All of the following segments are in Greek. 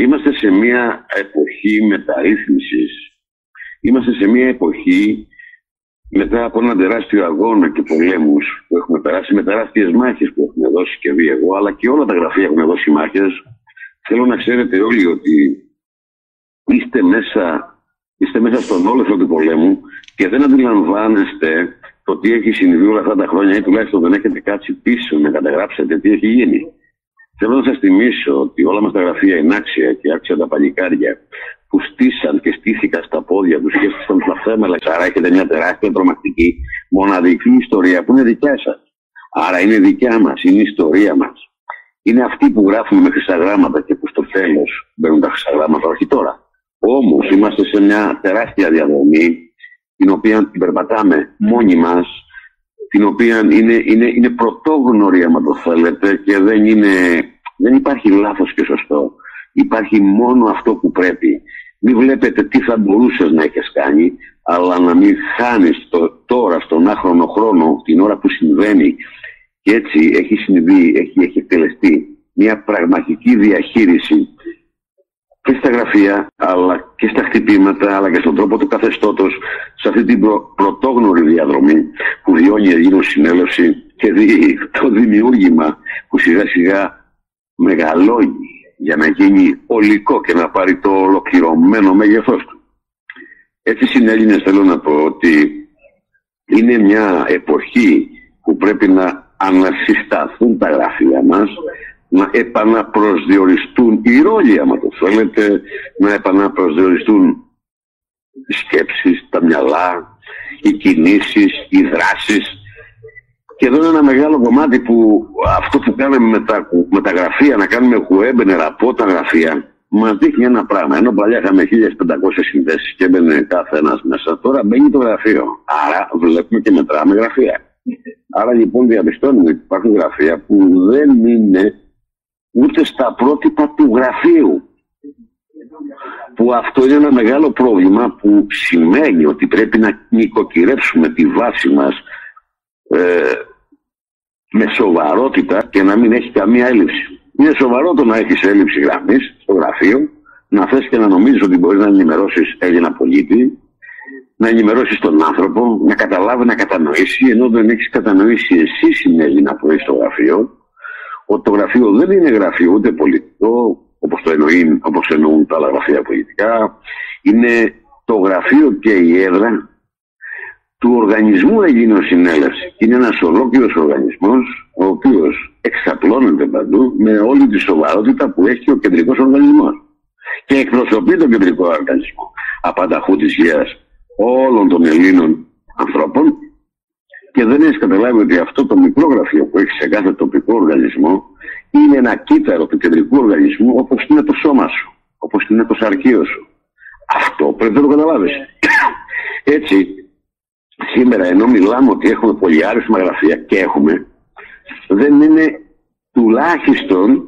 Είμαστε σε μια εποχή μεταρρύθμισης. Είμαστε σε μια εποχή μετά από έναν τεράστιο αγώνα και πολέμους που έχουμε περάσει με τεράστιες μάχες που έχουμε δώσει και δει εγώ, αλλά και όλα τα γραφεία έχουν δώσει μάχες. Θέλω να ξέρετε όλοι ότι είστε μέσα, είστε μέσα στον όλεθρο του πολέμου και δεν αντιλαμβάνεστε το τι έχει συμβεί όλα αυτά τα χρόνια ή τουλάχιστον δεν έχετε κάτσει πίσω να καταγράψετε τι έχει γίνει. Θέλω να σας θυμίσω ότι όλα μας τα γραφεία είναι άξια και άξια τα παλικάρια που στήσαν και στήθηκαν στα πόδια τους και έστησαν τα θέμελα. Άρα έχετε μια τεράστια τρομακτική μοναδική ιστορία που είναι δικιά σας. Άρα είναι δικιά μας, είναι η ιστορία μας. Είναι αυτοί που γράφουμε με χρυσά γράμματα και που στο τέλος μπαίνουν τα χρυσά γράμματα, όχι τώρα. Όμως είμαστε σε μια τεράστια διαδρομή την οποία την περπατάμε μόνοι μας την οποία είναι, είναι, είναι πρωτόγνωρη άμα το θέλετε και δεν, είναι, δεν υπάρχει λάθος και σωστό. Υπάρχει μόνο αυτό που πρέπει. Μην βλέπετε τι θα μπορούσες να έχεις κάνει, αλλά να μην χάνεις το, τώρα στον άχρονο χρόνο, την ώρα που συμβαίνει και έτσι έχει συμβεί, έχει, έχει εκτελεστεί μια πραγματική διαχείριση και στα γραφεία, αλλά και στα χτυπήματα, αλλά και στον τρόπο του καθεστώτος, σε αυτή την προ, πρωτόγνωρη διαδρομή που βιώνει η Ελλήνων Συνέλευση και δει το δημιούργημα που σιγά σιγά μεγαλώνει για να γίνει ολικό και να πάρει το ολοκληρωμένο μέγεθός του. Έτσι συνέλληνες θέλω να πω ότι είναι μια εποχή που πρέπει να ανασυσταθούν τα γραφεία μας να επαναπροσδιοριστούν οι ρόλοι, άμα το θέλετε, να επαναπροσδιοριστούν οι σκέψεις, τα μυαλά, οι κινήσεις, οι δράσεις. Και εδώ είναι ένα μεγάλο κομμάτι που αυτό που κάναμε με τα, με τα γραφεία, να κάνουμε web, από τα γραφεία, μας δείχνει ένα πράγμα. Ενώ παλιά είχαμε 1500 συνδέσεις και έμπαινε κάθε ένας μέσα, τώρα μπαίνει το γραφείο. Άρα βλέπουμε και μετράμε γραφεία. Άρα λοιπόν διαπιστώνουμε ότι υπάρχουν γραφεία που δεν είναι ούτε στα πρότυπα του γραφείου. Που αυτό είναι ένα μεγάλο πρόβλημα που σημαίνει ότι πρέπει να νοικοκυρεύσουμε τη βάση μας ε, με σοβαρότητα και να μην έχει καμία έλλειψη. Είναι σοβαρό το να έχεις έλλειψη γραμμής στο γραφείο, να θες και να νομίζεις ότι μπορείς να ενημερώσεις Έλληνα πολίτη, να ενημερώσεις τον άνθρωπο, να καταλάβει, να κατανοήσει, ενώ δεν έχεις κατανοήσει εσύ συνέλληνα που έχει στο γραφείο, ότι το γραφείο δεν είναι γραφείο ούτε πολιτικό, όπως το εννοούν, όπως εννοούν τα άλλα γραφεία πολιτικά. Είναι το γραφείο και η έδρα του οργανισμού Ελλήνων Συνέλευσης. Είναι ένας ολόκληρος οργανισμός, ο οποίος εξαπλώνεται παντού με όλη τη σοβαρότητα που έχει ο κεντρικός οργανισμός. Και εκπροσωπεί τον κεντρικό οργανισμό. Απανταχού της γέας όλων των Ελλήνων ανθρώπων και δεν έχεις καταλάβει ότι αυτό το μικρό γραφείο που έχεις σε κάθε τοπικό οργανισμό είναι ένα κύτταρο του κεντρικού οργανισμού όπως είναι το σώμα σου, όπως είναι το σαρκείο σου. Αυτό πρέπει να το καταλάβεις. Έτσι, σήμερα ενώ μιλάμε ότι έχουμε πολυάριθμα γραφεία και έχουμε, δεν είναι τουλάχιστον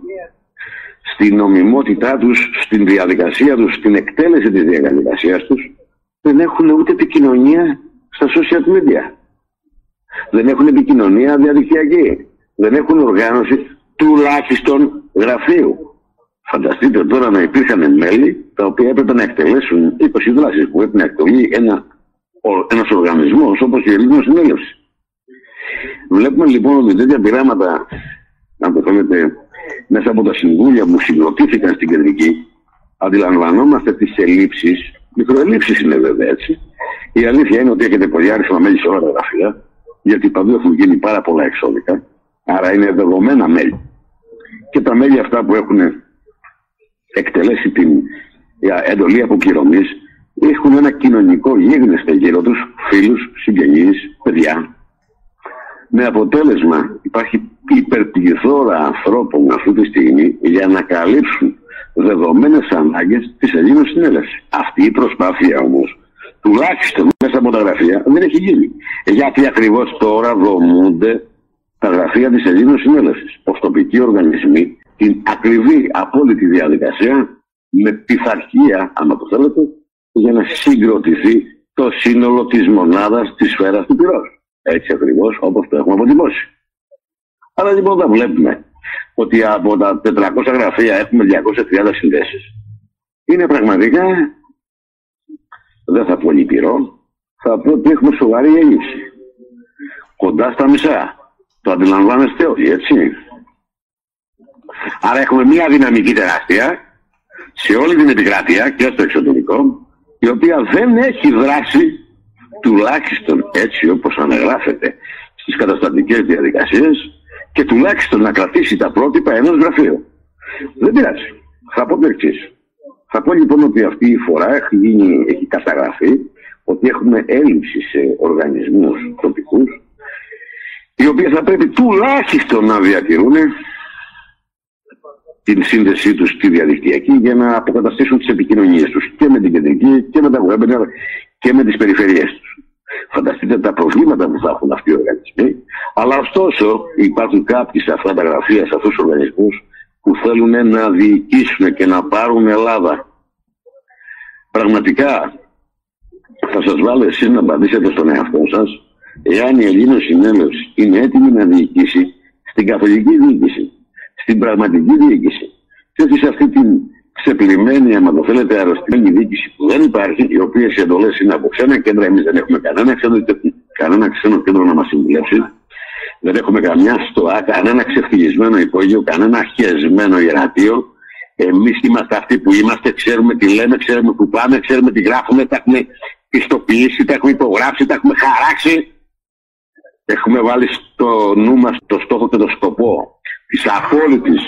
στην νομιμότητά τους, στην διαδικασία τους, στην εκτέλεση της διαδικασίας τους, δεν έχουν ούτε επικοινωνία στα social media δεν έχουν επικοινωνία διαδικτυακή. Δεν έχουν οργάνωση τουλάχιστον γραφείου. Φανταστείτε τώρα να υπήρχαν μέλη τα οποία έπρεπε να εκτελέσουν 20 δράσεις που έπρεπε να εκτελεί ένα, ένας οργανισμός όπως η Ελληνική Συνέλευση. Βλέπουμε λοιπόν ότι τέτοια πειράματα, αν το θέλετε, μέσα από τα συμβούλια που συγκροτήθηκαν στην κεντρική, αντιλαμβανόμαστε τις ελλείψεις, μικροελείψεις είναι βέβαια έτσι. Η αλήθεια είναι ότι έχετε πολύ άριθμα μέλη σε όλα τα γραφεία, γιατί παντού έχουν γίνει πάρα πολλά εξώδικα, άρα είναι δεδομένα μέλη. Και τα μέλη αυτά που έχουν εκτελέσει την εντολή αποπληρωμή έχουν ένα κοινωνικό γίγνεσθε γύρω τους, φίλους, συγγενείς, παιδιά. Με αποτέλεσμα υπάρχει υπερπληθώρα ανθρώπων αυτή τη στιγμή για να καλύψουν δεδομένες ανάγκες της Ελλήνων Συνέλευσης. Αυτή η προσπάθεια όμως τουλάχιστον μέσα από τα γραφεία, δεν έχει γίνει. Γιατί ακριβώς τώρα δομούνται τα γραφεία της Ελλήνων Συνέλευσης. Ω τοπικοί οργανισμοί, την ακριβή απόλυτη διαδικασία με πειθαρχία, αν το θέλετε, για να συγκροτηθεί το σύνολο της μονάδας της σφαίρας του πυρός. Έτσι ακριβώς όπως το έχουμε αποτυπώσει. Άρα λοιπόν τα βλέπουμε ότι από τα 400 γραφεία έχουμε 230 συνδέσεις. Είναι πραγματικά, δεν θα πω λυπηρό, θα πω ότι έχουμε σοβαρή έλλειψη. Κοντά στα μισά. Το αντιλαμβάνεστε όλοι, έτσι. Άρα έχουμε μια δυναμική τεράστια σε όλη την επικράτεια και στο εξωτερικό, η οποία δεν έχει δράσει τουλάχιστον έτσι όπως αναγράφεται στις καταστατικές διαδικασίες και τουλάχιστον να κρατήσει τα πρότυπα ενός γραφείου. Δεν πειράζει. Θα πω το εξής. Θα πω λοιπόν ότι αυτή η φορά έχει, γίνει, έχει καταγραφεί ότι έχουμε έλλειψη σε οργανισμούς τοπικούς οι οποίοι θα πρέπει τουλάχιστον να διατηρούν την σύνδεσή τους στη διαδικτυακή για να αποκαταστήσουν τις επικοινωνίες τους και με την κεντρική και με τα webinar και με τις περιφερειές τους. Φανταστείτε τα προβλήματα που θα έχουν αυτοί οι οργανισμοί. Αλλά ωστόσο υπάρχουν κάποιοι σε αυτά τα γραφεία, σε αυτούς τους οργανισμούς που θέλουν να διοικήσουν και να πάρουν Ελλάδα. Πραγματικά θα σας βάλω εσείς να απαντήσετε στον εαυτό σας εάν η Ελλήνος Συνέλευση είναι έτοιμη να διοικήσει στην καθολική διοίκηση, στην πραγματική διοίκηση και όχι σε αυτή την ξεπλημένη, άμα το θέλετε, αρρωστημένη διοίκηση που δεν υπάρχει, οι οποίε οι εντολές είναι από ξένα κέντρα. Εμείς δεν έχουμε κανένα ξένο, κανένα ξένο κέντρο να μας συμβουλεύσει. Δεν έχουμε καμιά στοά, κανένα ξεφτυλισμένο υπόγειο, κανένα χεσμένο ιερατείο. Εμείς είμαστε αυτοί που είμαστε, ξέρουμε τι λέμε, ξέρουμε που πάμε, ξέρουμε τι γράφουμε, τα έχουμε πιστοποιήσει, τα έχουμε υπογράψει, τα έχουμε χαράξει. Έχουμε βάλει στο νου μας το στόχο και το σκοπό της απόλυτης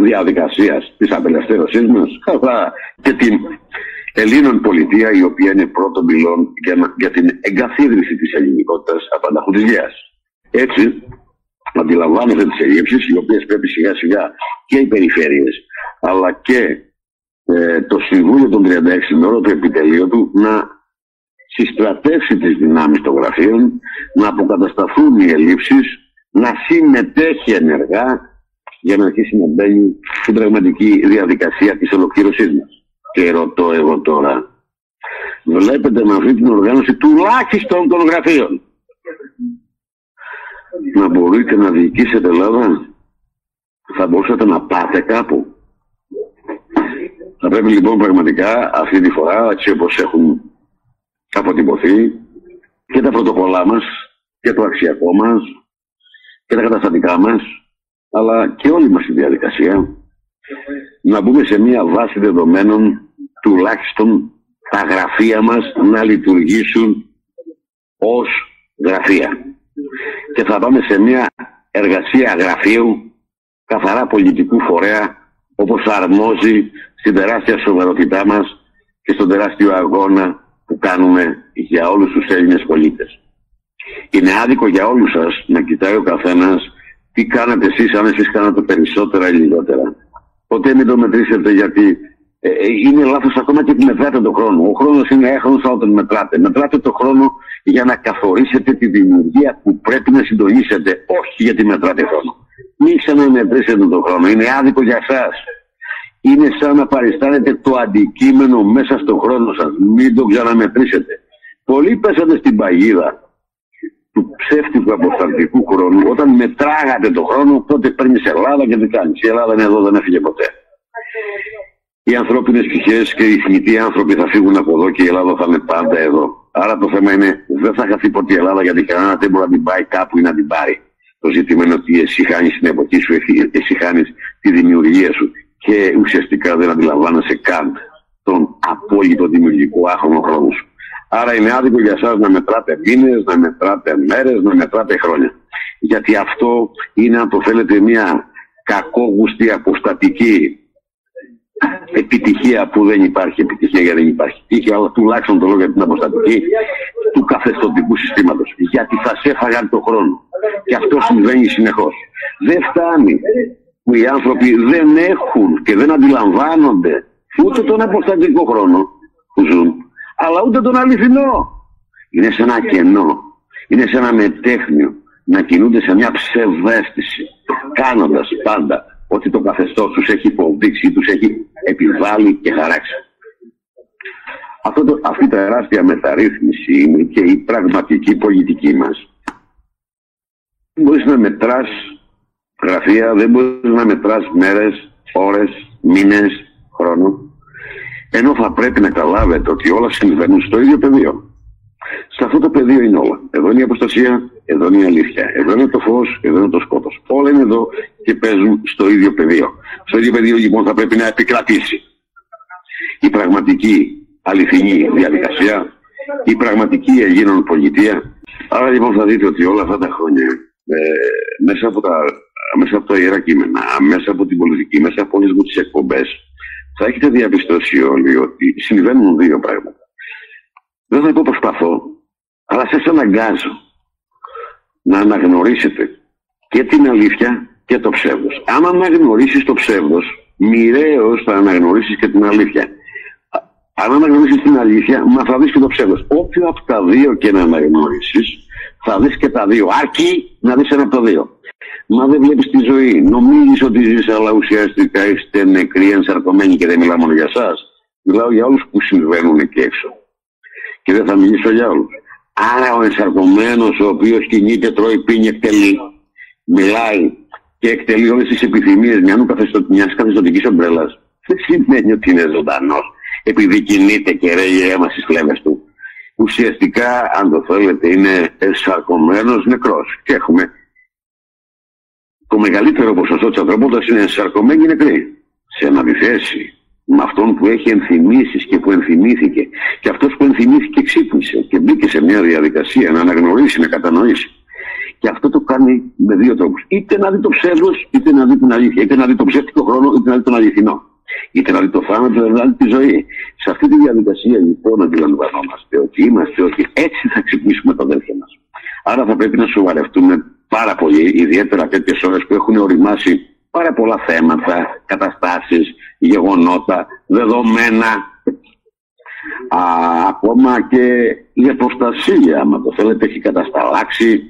διαδικασίας της απελευθέρωσής μας αλλά και την Ελλήνων πολιτεία η οποία είναι πρώτο πυλών για, για την εγκαθίδρυση της ελληνικότητας απανταχού της γέας. Έτσι αντιλαμβάνονται τις ελλείψεις οι οποίες πρέπει σιγά σιγά και οι περιφέρειες αλλά και ε, το Συμβούλιο των 36 με όλο το επιτελείο του να συστρατεύσει τις δυνάμεις των γραφείων, να αποκατασταθούν οι ελλείψεις, να συμμετέχει ενεργά για να αρχίσει να μπαίνει στην πραγματική διαδικασία της ολοκλήρωσής μας. Και ρωτώ εγώ τώρα, βλέπετε με αυτή την οργάνωση τουλάχιστον των γραφείων να μπορείτε να διοικήσετε Ελλάδα, θα μπορούσατε να πάτε κάπου. Θα πρέπει λοιπόν πραγματικά αυτή τη φορά, έτσι όπως έχουν αποτυπωθεί και τα πρωτοκολλά μας και το αξιακό μας και τα καταστατικά μας αλλά και όλη μας η διαδικασία να μπούμε σε μια βάση δεδομένων τουλάχιστον τα γραφεία μας να λειτουργήσουν ως γραφεία. Και θα πάμε σε μια εργασία γραφείου καθαρά πολιτικού φορέα όπως αρμόζει στην τεράστια σοβαρότητά μας και στον τεράστιο αγώνα που κάνουμε για όλους τους Έλληνες πολίτες. Είναι άδικο για όλους σας να κοιτάει ο καθένας τι κάνατε εσείς, αν εσείς κάνατε περισσότερα ή λιγότερα. Ποτέ μην το μετρήσετε γιατί ε, ε είναι λάθος ακόμα και που μετράτε τον χρόνο. Ο χρόνος είναι έχρονος όταν μετράτε. Μετράτε τον χρόνο για να καθορίσετε τη δημιουργία που πρέπει να συντονίσετε, όχι γιατί μετράτε χρόνο. Μην ξαναμετρήσετε τον χρόνο. Είναι άδικο για εσάς. Είναι σαν να παριστάνετε το αντικείμενο μέσα στον χρόνο σας. Μην το ξαναμετρήσετε. Πολλοί πέσατε στην παγίδα του ψεύτικου αποσταλτικού χρόνου, όταν μετράγατε τον χρόνο, τότε παίρνει Ελλάδα και τι κάνεις. Η Ελλάδα είναι εδώ, δεν έφυγε ποτέ. Οι ανθρώπινες πτυχέ και οι θνητοί άνθρωποι θα φύγουν από εδώ και η Ελλάδα θα είναι πάντα εδώ. Άρα το θέμα είναι, δεν θα χαθεί ποτέ η Ελλάδα γιατί κανένα δεν μπορεί να την πάει κάπου ή να την πάρει. Το ζήτημα είναι ότι εσύ χάνεις την εποχή σου, εσύ χάνεις τη δημιουργία σου και ουσιαστικά δεν αντιλαμβάνεσαι καν τον απόλυτο δημιουργικό άχρονο χρόνο σου. Άρα είναι άδικο για εσάς να μετράτε μήνες, να μετράτε μέρες, να μετράτε χρόνια. Γιατί αυτό είναι, αν το θέλετε, μια κακόγουστη αποστατική επιτυχία που δεν υπάρχει. Επιτυχία γιατί δεν υπάρχει τύχη, αλλά τουλάχιστον το λόγο για την αποστατική του καθεστωτικού συστήματος. Γιατί θα σε έφαγαν τον χρόνο. Και αυτό συμβαίνει συνεχώς. Δεν φτάνει που οι άνθρωποι δεν έχουν και δεν αντιλαμβάνονται ούτε τον αποστατικό χρόνο που ζουν, αλλά ούτε τον αληθινό. Είναι σε ένα κενό, είναι σε ένα μετέχνιο να κινούνται σε μια ψευδέστηση, κάνοντας πάντα ότι το καθεστώς τους έχει υποδείξει, τους έχει επιβάλει και χαράξει. Αυτό το, αυτή η τεράστια μεταρρύθμιση είναι και η πραγματική πολιτική μας. Μπορείς να μετράς Γραφεία δεν μπορείς να μετράς μέρες, ώρες, μήνες, χρόνο. Ενώ θα πρέπει να καταλάβετε ότι όλα συμβαίνουν στο ίδιο πεδίο. Σε αυτό το πεδίο είναι όλα. Εδώ είναι η αποστασία, εδώ είναι η αλήθεια. Εδώ είναι το φως, εδώ είναι το σκότος. Όλα είναι εδώ και παίζουν στο ίδιο πεδίο. Στο ίδιο πεδίο λοιπόν θα πρέπει να επικρατήσει η πραγματική αληθινή διαδικασία, η πραγματική Ελλήνων πολιτεία. Άρα λοιπόν θα δείτε ότι όλα αυτά τα χρόνια ε, μέσα, από τα, μέσα από τα ιερά κείμενα, μέσα από την πολιτική, μέσα από όλες μου τις εκπομπές, θα έχετε διαπιστώσει όλοι ότι συμβαίνουν δύο πράγματα. Δεν θα προσπαθώ, αλλά σας αναγκάζω να αναγνωρίσετε και την αλήθεια και το ψεύδος. Αν αναγνωρίσεις το ψεύδος, μοιραίως θα αναγνωρίσεις και την αλήθεια. Αν αναγνωρίσεις την αλήθεια, μα θα δεις και το ψεύδος. Όποιο από τα δύο και να αναγνωρίσεις, θα δεις και τα δύο. Αρκεί να δεις ένα από τα δύο. Μα δεν βλέπεις τη ζωή. Νομίζεις ότι ζεις, αλλά ουσιαστικά είστε νεκροί, ενσαρκωμένοι και δεν μιλάω μόνο για εσάς. Μιλάω για όλους που συμβαίνουν εκεί έξω και δεν θα μιλήσω για όλους. Άρα ο ενσαρκωμένος ο οποίος κινείται, τρώει, πίνει, εκτελεί, μιλάει και εκτελεί όλες τις επιθυμίες μιας καθεστωτικής ομπρέλας δεν σημαίνει ότι είναι ζωντανός επειδή κινείται και ρέγει αίμα στις φλέβες του. Ουσιαστικά, αν το θέλετε, είναι ενσαρκωμένος νεκρός. Και έχουμε το μεγαλύτερο ποσοστό της ανθρωπότητας είναι ενσαρκωμένοι νεκροί. Σε αναντιθέσει με αυτόν που έχει ενθυμίσεις και που ενθυμήθηκε και αυτός που ενθυμήθηκε ξύπνησε και μπήκε σε μια διαδικασία να αναγνωρίσει, να κατανοήσει. Και αυτό το κάνει με δύο τρόπους. Είτε να δει το ψεύδος, είτε να δει την αλήθεια. Είτε να δει το ψεύτικο χρόνο, είτε να δει τον αληθινό. Είτε να δει το θάνατο, είτε να δει τη ζωή. Σε αυτή τη διαδικασία λοιπόν αντιλαμβανόμαστε ότι είμαστε, ότι έτσι θα ξυπνήσουμε τα αδέλφια μας. Άρα θα πρέπει να σοβαρευτούμε πάρα πολύ, ιδιαίτερα τέτοιες ώρες που έχουν οριμάσει πάρα πολλά θέματα, καταστάσεις, γεγονότα, δεδομένα, α, ακόμα και η αποστασία, άμα το θέλετε, έχει κατασταλάξει,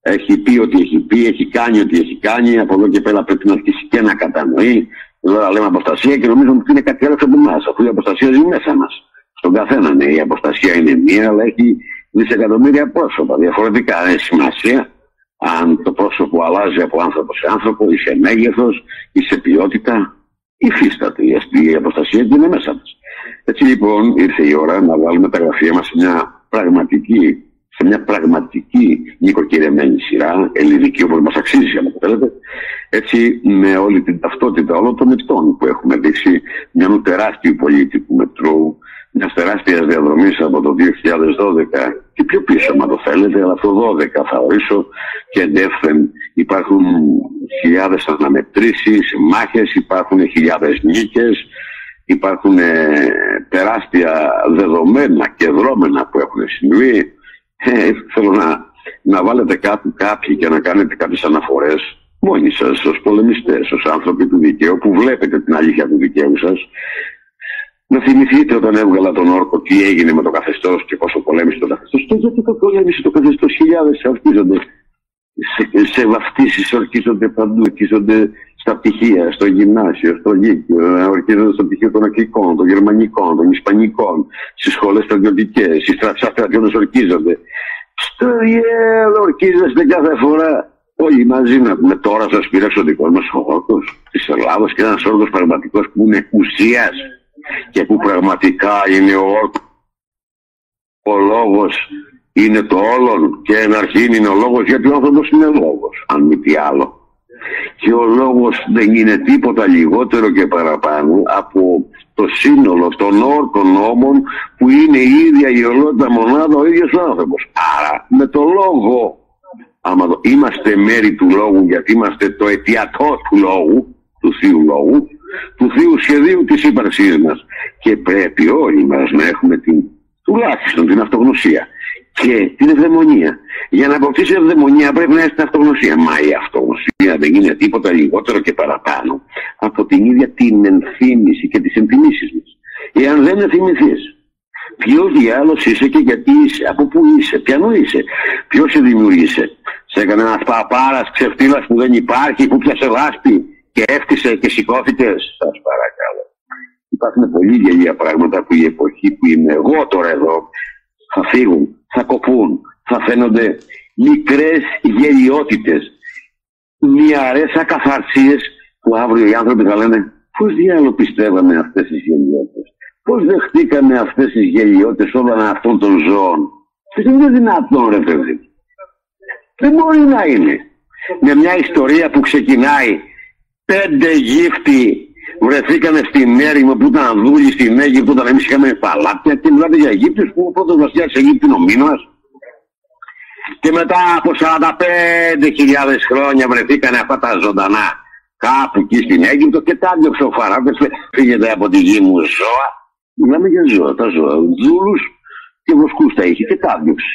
έχει πει ότι έχει πει, έχει κάνει ότι έχει κάνει, από εδώ και πέρα πρέπει να αρχίσει και να κατανοεί. Εδώ λέμε αποστασία και νομίζω ότι είναι κάτι άλλο από εμάς, αφού η αποστασία ζει μέσα μας. Στον καθένα, ναι, η αποστασία είναι μία, αλλά έχει δισεκατομμύρια πρόσωπα. Διαφορετικά, δεν έχει σημασία αν το πρόσωπο αλλάζει από άνθρωπο σε άνθρωπο ή σε μέγεθος ή σε ποιότητα υφίσταται η αποστασία και είναι μέσα μας. Έτσι λοιπόν ήρθε η ώρα να βάλουμε τα γραφεία μας σε μια πραγματική, σε μια πραγματική νοικοκυρεμένη σειρά, ελληνική όπως μας αξίζει αν το θέλετε, έτσι με όλη την ταυτότητα όλων των ετών που έχουμε δείξει μιας τεράστιου πολίτικου μετρού, μιας τεράστιας διαδρομής από το 2012 και πιο πίσω, αν το θέλετε, αλλά το 2012 θα ορίσω. Και εντεύθεν υπάρχουν χιλιάδες αναμετρήσεις, μάχες, υπάρχουν χιλιάδες νίκες, υπάρχουν ε, τεράστια δεδομένα και δρόμενα που έχουν συμβεί. Ε, θέλω να, να βάλετε κάπου κάποιοι και να κάνετε κάποιες αναφορές μόνοι σας ως πολεμιστές, ως άνθρωποι του δικαίου που βλέπετε την αλήθεια του δικαίου σας να θυμηθείτε όταν έβγαλα τον όρκο τι έγινε με το καθεστώς και πόσο πολέμησε το καθεστώς. Και γιατί το πολέμησε το καθεστώς, χιλιάδες ορκίζονται. Σε, σε βαφτίσεις ορκίζονται παντού, ορκίζονται στα πτυχία, στο γυμνάσιο, στο λύκειο, ορκίζονται στο πτυχίο των αγγλικών, των γερμανικών, των ισπανικών, στις σχολές στρατιωτικές, στις στρατιώτες ορκίζονται. Στο διέλο ορκίζεστε κάθε φορά. Όλοι μαζί να πούμε τώρα σας πειράξω ο δικός μας όρκος της Ελλάδα και ένας όρκος πραγματικός που είναι ουσίας και που πραγματικά είναι ο, ο λόγος είναι το όλον. Και εν αρχήν είναι ο λόγος γιατί ο άνθρωπος είναι λόγος αν μη τι άλλο. Και ο λόγος δεν είναι τίποτα λιγότερο και παραπάνω από το σύνολο των όρκων νόμων που είναι η ίδια η ολότητα μονάδα ο ίδιος ο άνθρωπος. Άρα με το λόγο άμα είμαστε μέρη του λόγου γιατί είμαστε το αιτιατός του λόγου του Θείου Λόγου του θείου σχεδίου της ύπαρξής μας. Και πρέπει όλοι μας να έχουμε την, τουλάχιστον την αυτογνωσία και την ευδαιμονία. Για να αποκτήσει ευδαιμονία πρέπει να έχει την αυτογνωσία. Μα η αυτογνωσία δεν είναι τίποτα λιγότερο και παραπάνω από την ίδια την ενθύμηση και τις ενθυμίσεις μας. Εάν δεν ενθυμηθείς, ποιος διάλογο είσαι και γιατί είσαι, από πού είσαι, ποιανού είσαι, ποιος σε δημιουργήσε. Σε έκανε ένας παπάρας ξεφτύλας που δεν υπάρχει, που πιασε λάσπη, και έφτιασε και σηκώθηκες. Σας παρακαλώ. Υπάρχουν πολύ γελία πράγματα που η εποχή που είμαι εγώ τώρα εδώ θα φύγουν, θα κοπούν, θα φαίνονται μικρές γελιότητες μυαρές ακαθαρσίες που αύριο οι άνθρωποι θα λένε πώς διάλογο πιστεύαμε αυτές τις γελιότητες. Πώς δεχτήκαμε αυτές τις γελιότητες όλων αυτών των ζώων. Δεν είναι δυνατόν ρε παιδί. Δεν μπορεί να είναι. Με μια ιστορία που ξεκινάει πέντε γύφτοι βρεθήκανε στην έρημο που ήταν δούλοι στην Αίγυπτο όταν εμείς είχαμε παλάτια και μιλάτε για Αιγύπτους που ο πρώτος βασιλιάς Αιγύπτου είναι ο Μήνας. Και μετά από 45.000 χρόνια βρεθήκανε αυτά τα ζωντανά κάπου εκεί στην Αίγυπτο και τα διώξε ο Φαράκος φύγετε από τη γη μου ζώα. Μιλάμε για ζώα, τα ζώα, δούλους και βοσκούς τα είχε και τα διώξε.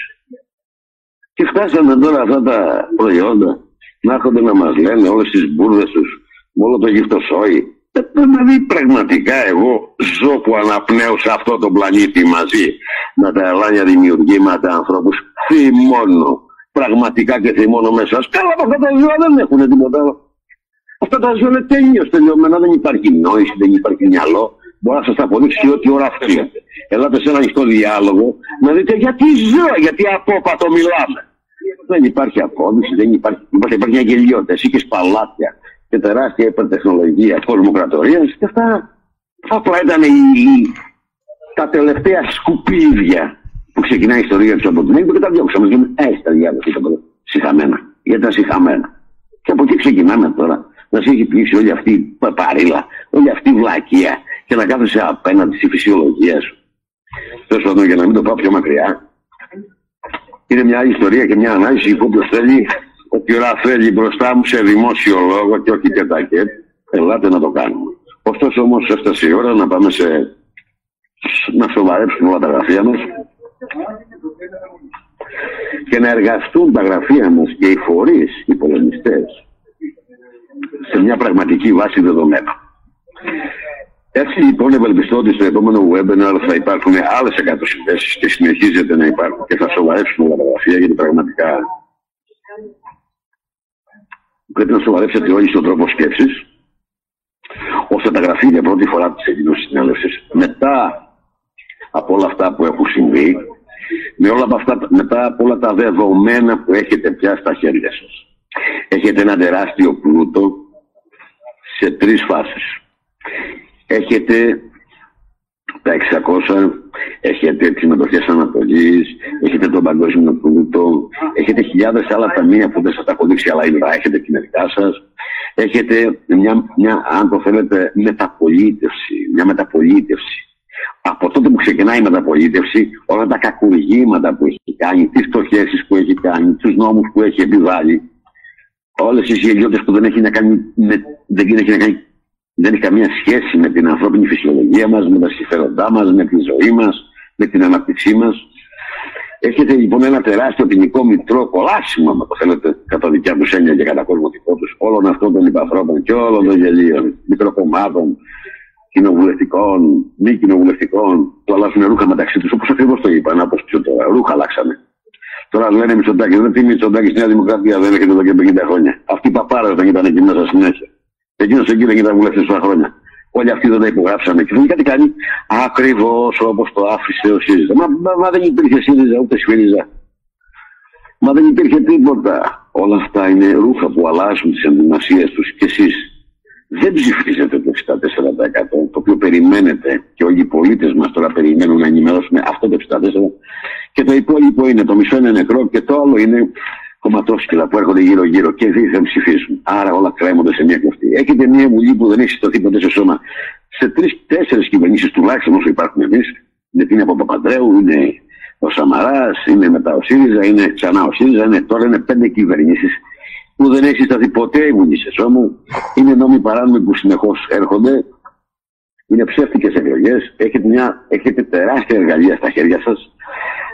Και φτάσαμε τώρα αυτά τα προϊόντα να έρχονται να μας λένε όλες τις μπουρδες τους με όλο το γυφτοσόι Δηλαδή πραγματικά εγώ ζω που αναπνέω σε αυτό το πλανήτη μαζί. Με τα ελάνια δημιουργήματα ανθρώπους θυμώνω. Πραγματικά και θυμώνω μέσα καλά από αυτά τα ζώα δεν έχουν τίποτα άλλο. Αυτά τα ζώα είναι τέλειος τελειωμένα δεν υπάρχει νόηση, δεν υπάρχει μυαλό. Μπορώ να σας τα αποδείξει ό,τι ώρα αυτή ελάτε σε ένα ανοιχτό διάλογο να δείτε γιατί ζώα, γιατί απόπατο μιλάμε. Δεν υπάρχει απόδειξη, δεν υπάρχει, υπάρχει, υπάρχει μια γελιότητα, εσύ και σπαλάτια και τεράστια υπερτεχνολογία κοσμοκρατορίας και αυτά απλά ήταν οι, τα τελευταία σκουπίδια που ξεκινάει η ιστορία του από την Αίγυπτο και τα διώξαμε. Και έτσι τα διάβασα, ήταν συχαμένα. Γιατί ήταν συχαμένα. Και από εκεί ξεκινάμε τώρα να σε έχει πλήξει όλη αυτή η παρήλα, όλη αυτή η βλακεία και να κάθεσαι απέναντι στη φυσιολογία σου. Τέλος πάντων, για να μην το πάω πιο μακριά, είναι μια άλλη ιστορία και μια ανάλυση που όποιος θέλει Ό,τι ώρα θέλει μπροστά μου σε δημόσιο λόγο και όχι και τα κέτ, ελάτε να το κάνουμε. Ωστόσο όμως έφτασε η ώρα να πάμε σε... να σοβαρέψουμε όλα τα γραφεία μας και να εργαστούν τα γραφεία μας και οι φορείς, οι πολεμιστές, σε μια πραγματική βάση δεδομένα. Έτσι λοιπόν ευελπιστώ ότι στο επόμενο webinar θα υπάρχουν άλλες 100 συνδέσεις και συνεχίζεται να υπάρχουν και θα σοβαρέψουμε όλα τα γραφεία γιατί πραγματικά πρέπει να σοβαρέψετε όλοι στον τρόπο σκέψης, ώστε τα γραφεία πρώτη φορά τη εκδήλωση συνέλευσης, μετά από όλα αυτά που έχουν συμβεί, με όλα αυτά, μετά από όλα τα δεδομένα που έχετε πια στα χέρια σας. Έχετε ένα τεράστιο πλούτο σε τρεις φάσεις. Έχετε τα 600, έχετε τις μετοχέ Ανατολής, έχετε τον Παγκόσμιο Πλούτο, έχετε χιλιάδες άλλα ταμεία που δεν σας τα έχω δείξει, αλλά είναι, έχετε την δικά σας. Έχετε μια, μια, αν το θέλετε, μεταπολίτευση. Μια μεταπολίτευση. Από τότε που ξεκινάει η μεταπολίτευση, όλα τα κακουργήματα που έχει κάνει, τις φτωχέσει που έχει κάνει, τους νόμους που έχει επιβάλει, όλες τι γελιότητες που δεν έχει να κάνει, με, δεν έχει να κάνει δεν έχει καμία σχέση με την ανθρώπινη φυσιολογία μας, με τα συμφέροντά μας, με τη ζωή μας, με την αναπτύξή μας. Έχετε λοιπόν ένα τεράστιο ποινικό μητρό, κολάσιμο, αν το θέλετε, κατά δικιά τους έννοια και κατά κόσμο δικό τους, όλων αυτών των υπαθρόπων και όλων των γελίων, μικροκομμάτων, κοινοβουλευτικών, μη κοινοβουλευτικών, που αλλάζουν ρούχα μεταξύ τους, όπως ακριβώς το είπαν, όπως πιο τώρα. Ρούχα αλλάξανε. Τώρα λένε Μητσοτάκη, δεν τι Μητσοτάκης στη Νέα Δημοκρατία, δεν έχετε εδώ και 50 χρόνια. Αυτή η παπάρα δεν ήταν εκεί μέσα συνέχεια. Εκείνος εκεί δεν ήταν βουλευτής τόσα χρόνια. Όλοι αυτοί δεν τα υπογράψαμε. Και κάτι κάνει; Ακριβώς όπως το άφησε ο ΣΥΡΙΖΑ. Μα, μα, μα, δεν υπήρχε ΣΥΡΙΖΑ ούτε ΣΥΡΙΖΑ. Μα δεν υπήρχε τίποτα. Όλα αυτά είναι ρούχα που αλλάζουν τις ενδυμασίες τους και εσείς δεν ψηφίζετε το 64% το οποίο περιμένετε και όλοι οι πολίτες μας τώρα περιμένουν να ενημερώσουμε αυτό το 64% και το υπόλοιπο είναι το μισό είναι νεκρό και το άλλο είναι κομματόσκυλα που έρχονται γύρω-γύρω και δεν ψηφίζουν. Άρα όλα κρέμονται σε μια κλωστή. Έχετε μια βουλή που δεν έχει συσταθεί ποτέ σε σώμα. Σε τρει-τέσσερι κυβερνήσεις τουλάχιστον όσο υπάρχουν εμείς, γιατί είναι από Παπαντρέου, είναι ο Σαμαράς, είναι μετά ο ΣΥΡΙΖΑ, είναι ξανά ο ΣΥΡΙΖΑ, είναι, τώρα είναι πέντε κυβερνήσεις που δεν έχει συσταθεί ποτέ η Βουλή σε σώμα. Είναι νόμοι παράνομοι που συνεχώς έρχονται. Είναι ψεύτικες εκλογές. Έχετε, έχετε τεράστια εργαλεία στα χέρια σας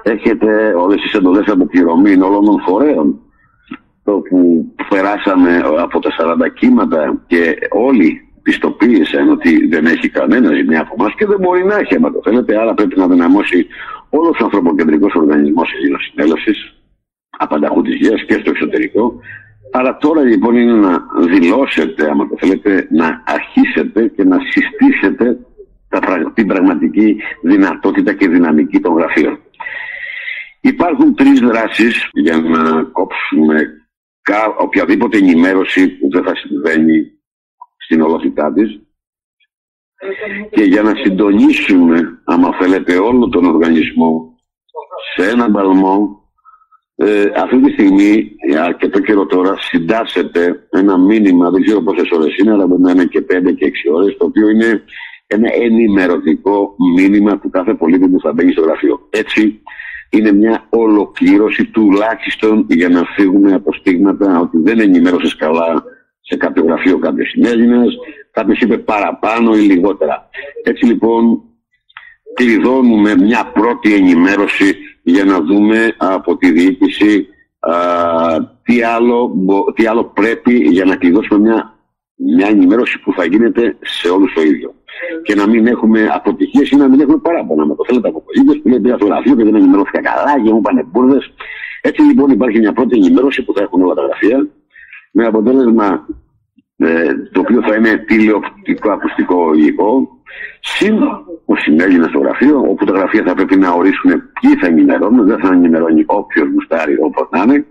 έχετε όλες τις εντολές αποπληρωμή όλων των φορέων που περάσαμε από τα 40 κύματα και όλοι πιστοποίησαν ότι δεν έχει κανένα ζημιά από εμάς και δεν μπορεί να έχει, άμα το θέλετε. Άρα πρέπει να δυναμώσει όλος ο ανθρωποκεντρικός οργανισμός Συνέλευσης, απανταχού της υγεία και στο εξωτερικό. Αλλά τώρα λοιπόν είναι να δηλώσετε, άμα το θέλετε, να αρχίσετε και να συστήσετε την πραγματική δυνατότητα και δυναμική των γραφείων. Υπάρχουν τρεις δράσεις για να κόψουμε οποιαδήποτε ενημέρωση που δεν θα συμβαίνει στην ολότητά της και για να συντονίσουμε, άμα θέλετε, όλο τον οργανισμό σε έναν παλμό ε, αυτή τη στιγμή, αρκετό καιρό τώρα, συντάσσεται ένα μήνυμα, δεν ξέρω πόσες ώρες είναι, αλλά μπορεί να είναι και 5 και 6 ώρες, το οποίο είναι ένα ενημερωτικό μήνυμα του κάθε πολίτη που θα μπαίνει στο γραφείο. Έτσι, είναι μια ολοκλήρωση τουλάχιστον για να φύγουμε από στίγματα ότι δεν ενημέρωσες καλά σε κάποιο γραφείο κάποιος Έλληνα, κάποιος είπε παραπάνω ή λιγότερα. Έτσι λοιπόν, κλειδώνουμε μια πρώτη ενημέρωση για να δούμε από τη διοίκηση α, τι, άλλο, τι άλλο πρέπει για να κλειδώσουμε μια, μια ενημέρωση που θα γίνεται σε όλους το ίδιο. Και να μην έχουμε αποτυχίες ή να μην έχουμε παράπονα. Με το θέλετε από πολίτε που λέει πήγα στο γραφείο και δεν ενημερώθηκα καλά και μου πάνε μπουρδες. Έτσι λοιπόν υπάρχει μια πρώτη ενημέρωση που θα έχουν όλα τα γραφεία με αποτέλεσμα ε, το οποίο θα είναι τηλεοπτικό ακουστικό υλικό Συν ο συνέλληνα στο γραφείο, όπου τα γραφεία θα πρέπει να ορίσουν ποιοι θα ενημερώνουν, δεν θα ενημερώνει όποιο γουστάρει όπως να είναι,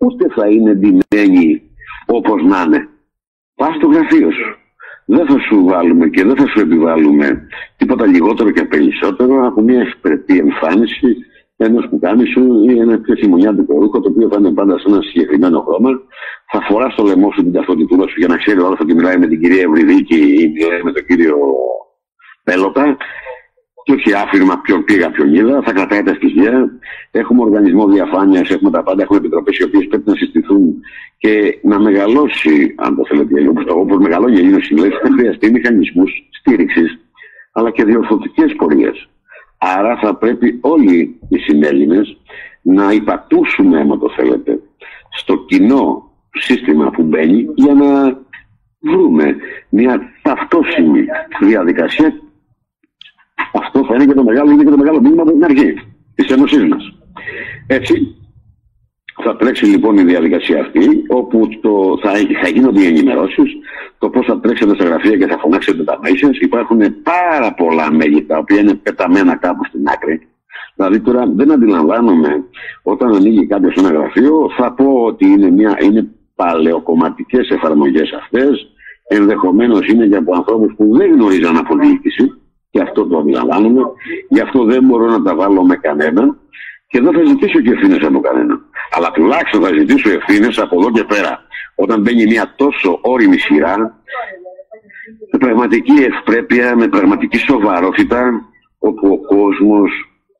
ούτε θα είναι ντυμένοι όπως να είναι. Πας στο γραφείο σου. Δεν θα σου βάλουμε και δεν θα σου επιβάλλουμε τίποτα λιγότερο και περισσότερο από μια ευπρεπή εμφάνιση ενός σου ή ένα πιο χειμωνιάτικο ρούχο το οποίο θα είναι πάντα σε ένα συγκεκριμένο χρώμα. Θα φοράς στο λαιμό σου την ταυτότητά σου για να ξέρει ο άλλος ότι μιλάει με την κυρία Ευρυδίκη ή μιλάει με τον κύριο πέλοτα και όχι άφηρμα ποιον πήγα, ποιον είδα. Θα κρατάει τα στοιχεία. Έχουμε οργανισμό διαφάνειας, έχουμε τα πάντα. Έχουμε επιτροπές οι οποίες πρέπει να συστηθούν και να μεγαλώσει, αν το θέλετε, όπως μεγαλώνει η Ελλήνωση, θα χρειαστεί μηχανισμούς στήριξης αλλά και διορθωτικές πορείες. Άρα θα πρέπει όλοι οι συνέλληνες να υπατούσουμε, άμα το θέλετε, στο κοινό σύστημα που μπαίνει για να βρούμε μια ταυτόσιμη διαδικασία αυτό θα είναι και το μεγάλο, είναι και το μεγάλο μήνυμα από την αρχή της Ένωσής μας. Έτσι, θα τρέξει λοιπόν η διαδικασία αυτή, όπου το, θα, θα γίνονται οι ενημερώσεις, το πώς θα τρέξετε στα γραφεία και θα φωνάξετε τα μέσα. Υπάρχουν πάρα πολλά μέγη τα οποία είναι πεταμένα κάπου στην άκρη. Δηλαδή τώρα δεν αντιλαμβάνομαι όταν ανοίγει κάποιος ένα γραφείο, θα πω ότι είναι, μια, είναι παλαιοκομματικές εφαρμογές αυτές. Ενδεχομένως είναι και από ανθρώπους που δεν γνωρίζαν από διοίκηση και αυτό το αντιλαμβάνομαι. Γι' αυτό δεν μπορώ να τα βάλω με κανέναν και δεν θα ζητήσω και ευθύνες από κανέναν. Αλλά τουλάχιστον θα ζητήσω ευθύνες από εδώ και πέρα. Όταν μπαίνει μια τόσο όρημη σειρά, με πραγματική ευπρέπεια, με πραγματική σοβαρότητα, όπου ο κόσμος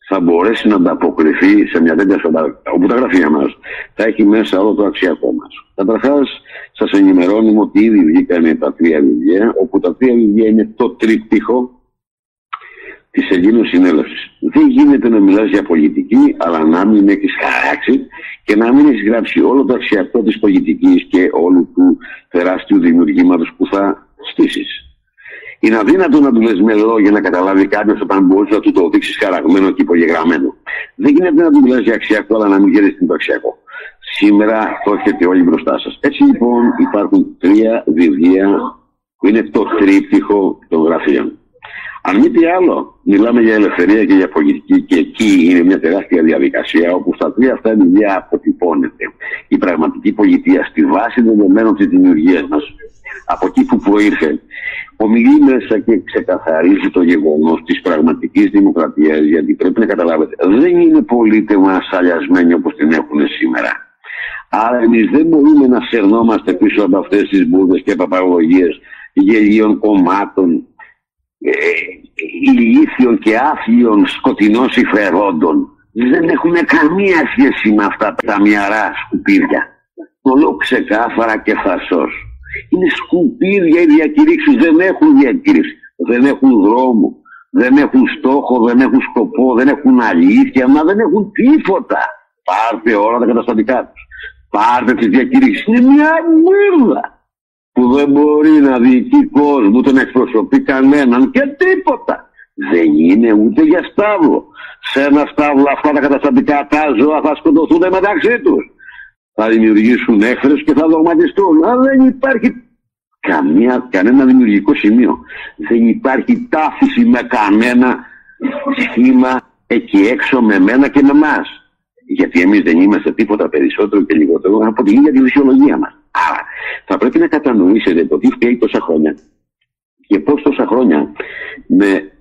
θα μπορέσει να ανταποκριθεί σε μια τέτοια σοβαρότητα. Όπου τα γραφεία μας θα έχει μέσα όλο το αξιακό μας. Καταρχάς, σας ενημερώνουμε ότι ήδη βγήκαν τα τρία βιβλία, όπου τα τρία βιβλία είναι το τρίπτυχο της Ελλήνων Συνέλευσης. Δεν γίνεται να μιλάς για πολιτική, αλλά να μην έχεις χαράξει και να μην έχεις γράψει όλο το αξιακό της πολιτικής και όλου του τεράστιου δημιουργήματος που θα στήσεις. Είναι αδύνατο να του λες με λόγια να καταλάβει κάποιος όταν μπορείς να του το δείξεις χαραγμένο και υπογεγραμμένο. Δεν γίνεται να του μιλάς για αξιακό, αλλά να μην ξέρει το αξιακό. Σήμερα το έχετε όλοι μπροστά σας. Έτσι λοιπόν υπάρχουν τρία βιβλία που είναι το τρίπτυχο των γραφείων. Αν μη τι άλλο, μιλάμε για ελευθερία και για πολιτική και εκεί είναι μια τεράστια διαδικασία όπου στα τρία αυτά βιβλία αποτυπώνεται η πραγματική πολιτεία στη βάση δεδομένων της δημιουργίας μας. Από εκεί που προήρθε, ομιλεί μέσα και ξεκαθαρίζει το γεγονός της πραγματικής δημοκρατίας, γιατί πρέπει να καταλάβετε, δεν είναι πολίτευμα ασαλιασμένοι όπως την έχουν σήμερα. Άρα εμείς δεν μπορούμε να σερνόμαστε πίσω από αυτές τις μπουρδες και παπαγωγίες γελίων κομμάτων ηλίθιων και άφλιων σκοτεινών συμφερόντων δεν έχουν καμία σχέση με αυτά τα μυαρά σκουπίδια. Το λέω ξεκάθαρα και φασός. Είναι σκουπίδια οι διακηρύξεις, δεν έχουν διακήρυξη, δεν έχουν δρόμο, δεν έχουν στόχο, δεν έχουν σκοπό, δεν έχουν αλήθεια, μα δεν έχουν τίποτα. Πάρτε όλα τα καταστατικά τους. Πάρτε τις διακηρύξεις. Είναι μια μύρδα που δεν μπορεί να διοικεί κόσμο, ούτε να εκπροσωπεί κανέναν και τίποτα. Δεν είναι ούτε για στάβλο. Σε ένα στάβλο αυτά τα καταστατικά τα ζώα θα σκοτωθούν μεταξύ τους. Θα δημιουργήσουν έχθρες και θα δογματιστούν. Αλλά δεν υπάρχει καμία, κανένα δημιουργικό σημείο. Δεν υπάρχει τάφηση με κανένα σχήμα εκεί έξω με μένα και με εμά. Γιατί εμείς δεν είμαστε τίποτα περισσότερο και λιγότερο από την ίδια τη φυσιολογία μας. Άρα θα πρέπει να κατανοήσετε το τι φταίει τόσα χρόνια και πώς τόσα χρόνια με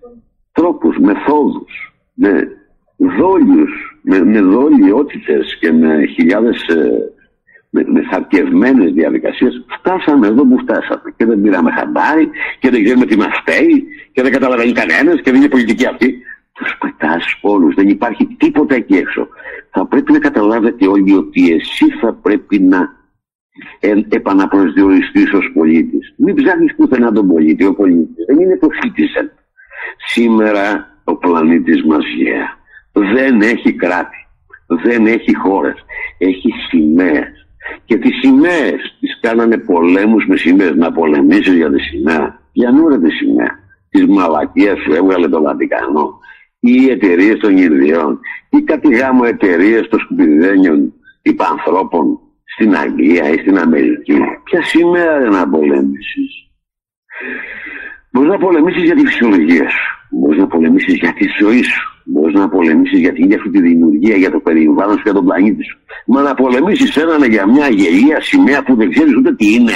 τρόπους, μεθόδους, με δόλιους, με, με δόλιότητες και με χιλιάδες ε, με, με θαρκευμένες διαδικασίες φτάσαμε εδώ που φτάσαμε. Και δεν πήραμε χαμπάρι και δεν ξέρουμε τι μας φταίει και δεν καταλαβαίνει κανένας και δεν είναι πολιτική αυτή. Τους πετάς όλους, δεν υπάρχει τίποτα εκεί έξω. Θα πρέπει να καταλάβετε όλοι ότι εσύ θα πρέπει να ε, επαναπροσδιοριστείς ως πολίτης μην ψάχνεις πουθενά τον πολίτη ο πολίτης δεν είναι το citizen σήμερα ο πλανήτης μας yeah δεν έχει κράτη, δεν έχει χώρες, έχει σημαίες. Και τις σημαίες τις κάνανε πολέμους με σημαίες, να πολεμήσεις για τη σημαία. Για νουρε τη σημαία. Τις μαλακίες που έβγαλε το Βατικανό. Ή οι εταιρείες των Ινδιών. Ή κάτι γάμο εταιρείες των σκουπιδένιων υπανθρώπων στην Αγγλία ή στην Αμερική. Ποια σημαία δεν να πολέμησεις. Μπορείς να πολεμήσεις για τη φυσιολογία σου. Μπορείς να πολεμήσεις για τη ζωή σου. Μπορείς να πολεμήσεις για την ίδια σου τη δημιουργία, για το περιβάλλον σου, για τον πλανήτη σου. Μα να πολεμήσεις έναν για μια γελία σημαία που δεν ξέρεις ούτε τι είναι.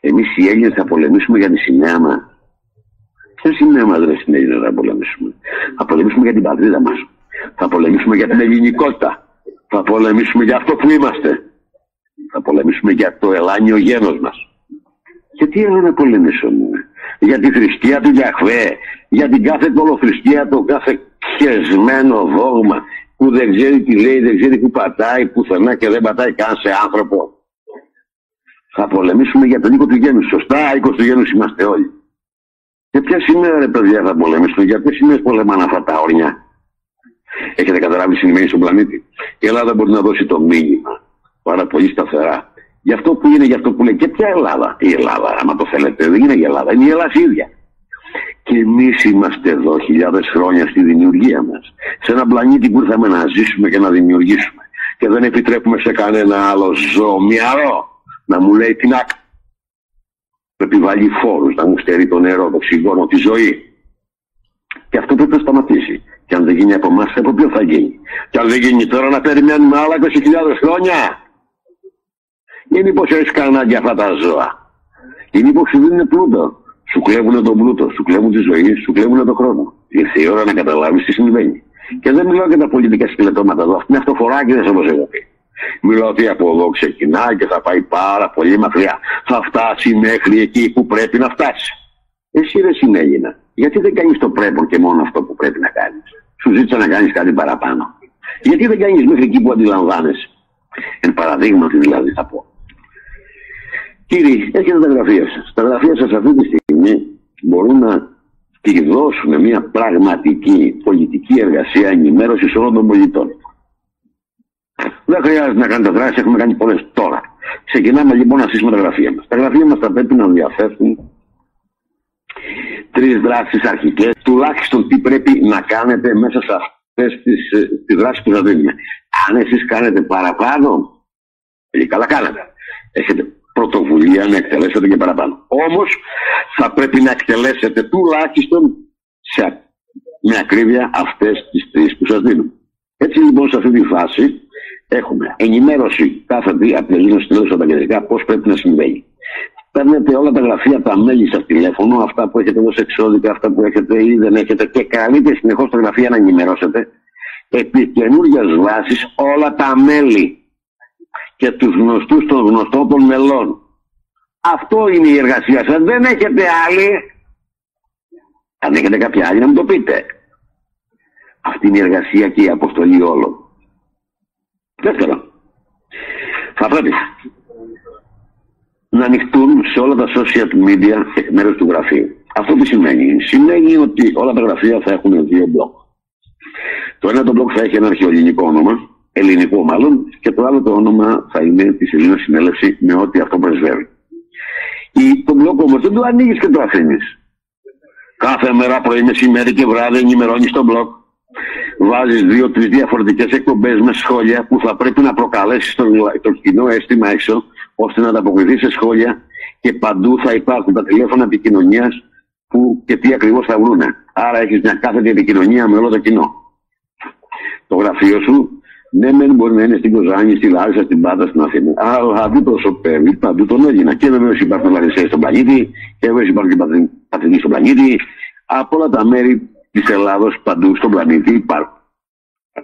Εμείς οι Έλληνες θα πολεμήσουμε για τη σημαία μας. Ποια σημαία μας δεν στην Έλληνα θα πολεμήσουμε; Θα πολεμήσουμε για την πατρίδα μας. Θα πολεμήσουμε για την ελληνικότητα. Θα πολεμήσουμε για αυτό που είμαστε. Θα πολεμήσουμε για το ελάνιο γένος μας. Γιατί άλλο να πολεμήσουμε για τη θρησκεία του Γιαχβέ, για την κάθε κολοθρησκεία, το κάθε χεσμένο δόγμα που δεν ξέρει τι λέει, δεν ξέρει που πατάει, πουθενά και δεν πατάει καν σε άνθρωπο. Θα πολεμήσουμε για τον οίκο του γένους. Σωστά, οίκος του γένους είμαστε όλοι. Και ποια σήμερα, ρε παιδιά, θα πολεμήσουμε, για ποιες σημαίε πολεμάνε αυτά τα όρια; Έχετε καταλάβει σημαίνει στον πλανήτη. Η Ελλάδα μπορεί να δώσει το μήνυμα πάρα πολύ σταθερά για αυτό που είναι, για αυτό που λέει. Και ποια Ελλάδα; Η Ελλάδα, άμα το θέλετε, δεν είναι η Ελλάδα, είναι η Ελλάδα ίδια. Και εμείς είμαστε εδώ χιλιάδες χρόνια στη δημιουργία μας. Σε ένα πλανήτη που ήρθαμε να ζήσουμε και να δημιουργήσουμε. Και δεν επιτρέπουμε σε κανένα άλλο ζώο μυαρό να μου λέει την άκρη. Να επιβάλλει φόρους, να μου στερεί το νερό, το οξυγόνο, τη ζωή. Και αυτό πρέπει να σταματήσει. Και αν δεν γίνει από εμάς, από ποιο θα γίνει; Και αν δεν γίνει τώρα, να περιμένουμε άλλα 20.000 χρόνια. Ή μήπω έχει κανένα για αυτά τα ζώα. Ή μήπω σου δίνουν πλούτο. Σου κλέβουν τον πλούτο, σου κλέβουν τη ζωή, σου κλέβουν τον χρόνο. Ήρθε η ώρα να καταλάβεις τι συμβαίνει. Και δεν μιλάω για τα πολιτικά σκελετώματα εδώ. Αυτή είναι αυτοφοράκιδε όπως έχω πει. Μιλάω ότι από εδώ ξεκινάει και θα πάει πάρα πολύ μακριά. Θα φτάσει μέχρι εκεί που πρέπει να φτάσει. Εσύ δεν συνέγινα. Γιατί δεν κάνεις το πρέπει και μόνο αυτό που πρέπει να κάνεις; Σου ζήτησα να κάνεις κάτι παραπάνω. Γιατί δεν κάνεις μέχρι εκεί που αντιλαμβάνεσαι; Εν παραδείγματι δηλαδή θα πω. Κύριοι, έχετε τα γραφεία σας. Τα γραφεία σας αυτή τη στιγμή μπορούν να τη δώσουν μια πραγματική πολιτική εργασία ενημέρωσης όλων των πολιτών. Δεν χρειάζεται να κάνετε δράση, έχουμε κάνει πολλές τώρα. Ξεκινάμε λοιπόν να στήσουμε τα γραφεία μας. Τα γραφεία μας θα πρέπει να διαθέσουν τρεις δράσεις αρχικές, τουλάχιστον τι πρέπει να κάνετε μέσα σε αυτές τις δράσεις που θα δίνουμε. Αν εσείς κάνετε παραπάνω, πολύ καλά κάνετε. Έχετε πρωτοβουλία να εκτελέσετε και παραπάνω. Όμως θα πρέπει να εκτελέσετε τουλάχιστον σε, με ακρίβεια αυτές τις τρεις που σας δίνω. Έτσι λοιπόν σε αυτή τη φάση έχουμε ενημέρωση κάθε δύο από την στην τα πώς πρέπει να συμβαίνει. Παίρνετε όλα τα γραφεία, τα μέλη σας τηλέφωνο, αυτά που έχετε δώσει εξώδικα, αυτά που έχετε ή δεν έχετε και καλείτε συνεχώς τα γραφεία να ενημερώσετε επί καινούργιας βάσης όλα τα μέλη και τους γνωστούς των γνωστών των μελών. Αυτό είναι η εργασία σας. Δεν έχετε άλλη. Αν έχετε κάποια άλλη να μου το πείτε. Αυτή είναι η εργασία και η αποστολή όλων. Δεύτερο. Θα πρέπει να ανοιχτούν σε όλα τα social media εκ μέρους του γραφείου. Αυτό τι σημαίνει. Σημαίνει ότι όλα τα γραφεία θα έχουν δύο μπλοκ. Το ένα το μπλοκ θα έχει ένα αρχαιοελληνικό όνομα ελληνικό μάλλον, και το άλλο το όνομα θα είναι της Ελλήνας Συνέλευση με ό,τι αυτό πρεσβεύει. Η, το μπλοκ όμως δεν το ανοίγεις και το αφήνεις. Κάθε μέρα πρωί, μεσημέρι και βράδυ ενημερώνεις το μπλοκ. Βάζεις δύο-τρει διαφορετικές εκπομπές με σχόλια που θα πρέπει να προκαλέσεις το, το κοινό αίσθημα έξω, ώστε να ανταποκριθεί σε σχόλια και παντού θα υπάρχουν τα τηλέφωνα επικοινωνίας που και τι ακριβώς θα βρούνε. Άρα έχεις μια κάθετη επικοινωνία με όλο το κοινό. Το γραφείο σου, ναι, μεν μπορεί να είναι στην Κοζάνη, στη Λάρισα, στην Πάντα, στην Αθήνα. Αλλά αντιπροσωπεύει παντού τον Έλληνα. Και βεβαίως υπάρχουν Λαρισαίοι στον πλανήτη, και βεβαίως υπάρχουν και Παθηνοί στον πλανήτη. Από όλα τα μέρη της Ελλάδος παντού στον πλανήτη υπάρχουν.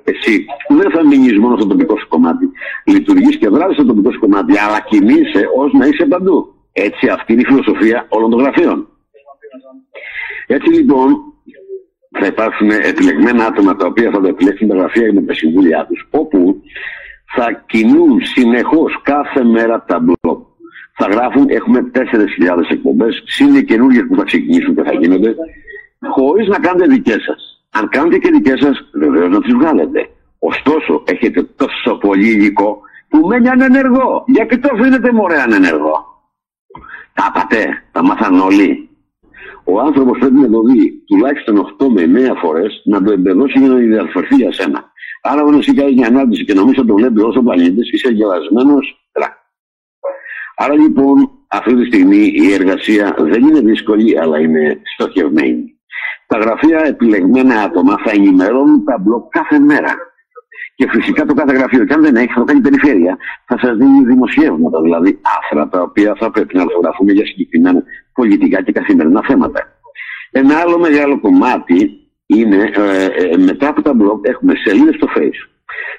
Εσύ δεν θα μείνεις μόνο στο τοπικό σου κομμάτι. Λειτουργείς και δράσει στο τοπικό σου κομμάτι, αλλά κινείσαι ως να είσαι παντού. Έτσι, αυτή είναι η φιλοσοφία όλων των γραφείων. Έτσι λοιπόν, θα υπάρξουν επιλεγμένα άτομα τα οποία θα το επιλέξουν τα γραφεία με τα συμβούλια τους, όπου θα κινούν συνεχώς κάθε μέρα τα μπλοκ. Θα γράφουν, έχουμε 4.000 εκπομπές, συν καινούργιες που θα ξεκινήσουν και θα γίνονται, χωρίς να κάνετε δικές σας. Αν κάνετε και δικές σας, βεβαίως να τις βγάλετε. Ωστόσο, έχετε τόσο πολύ υλικό που μένει ανενεργό. Γιατί το αφήνετε μωρέ ανενεργό. Τα πατέ, τα μάθαν όλοι. Ο άνθρωπος πρέπει να το δει τουλάχιστον 8 με 9 φορές να το εμπεδώσει για να διαρθωθεί για σένα. Άρα, όταν εσύ κάνεις μια ανάπτυξη και νομίζω το βλέπει όσο παλιέντες, είσαι γελασμένος τρακ. Άρα λοιπόν, αυτή τη στιγμή η εργασία δεν είναι δύσκολη, αλλά είναι στοχευμένη. Τα γραφεία επιλεγμένα άτομα θα ενημερώνουν τα μπλοκ κάθε μέρα. Και φυσικά το κάθε γραφείο, και αν δεν έχει, θα το κάνει περιφέρεια, θα σας δίνει δημοσιεύματα, δηλαδή άθρα τα οποία θα πρέπει να αρθογραφούν για συγκεκριμένα πολιτικά και καθημερινά θέματα. Ένα άλλο μεγάλο κομμάτι είναι ε, ε, μετά από τα blog έχουμε σελίδες στο Facebook.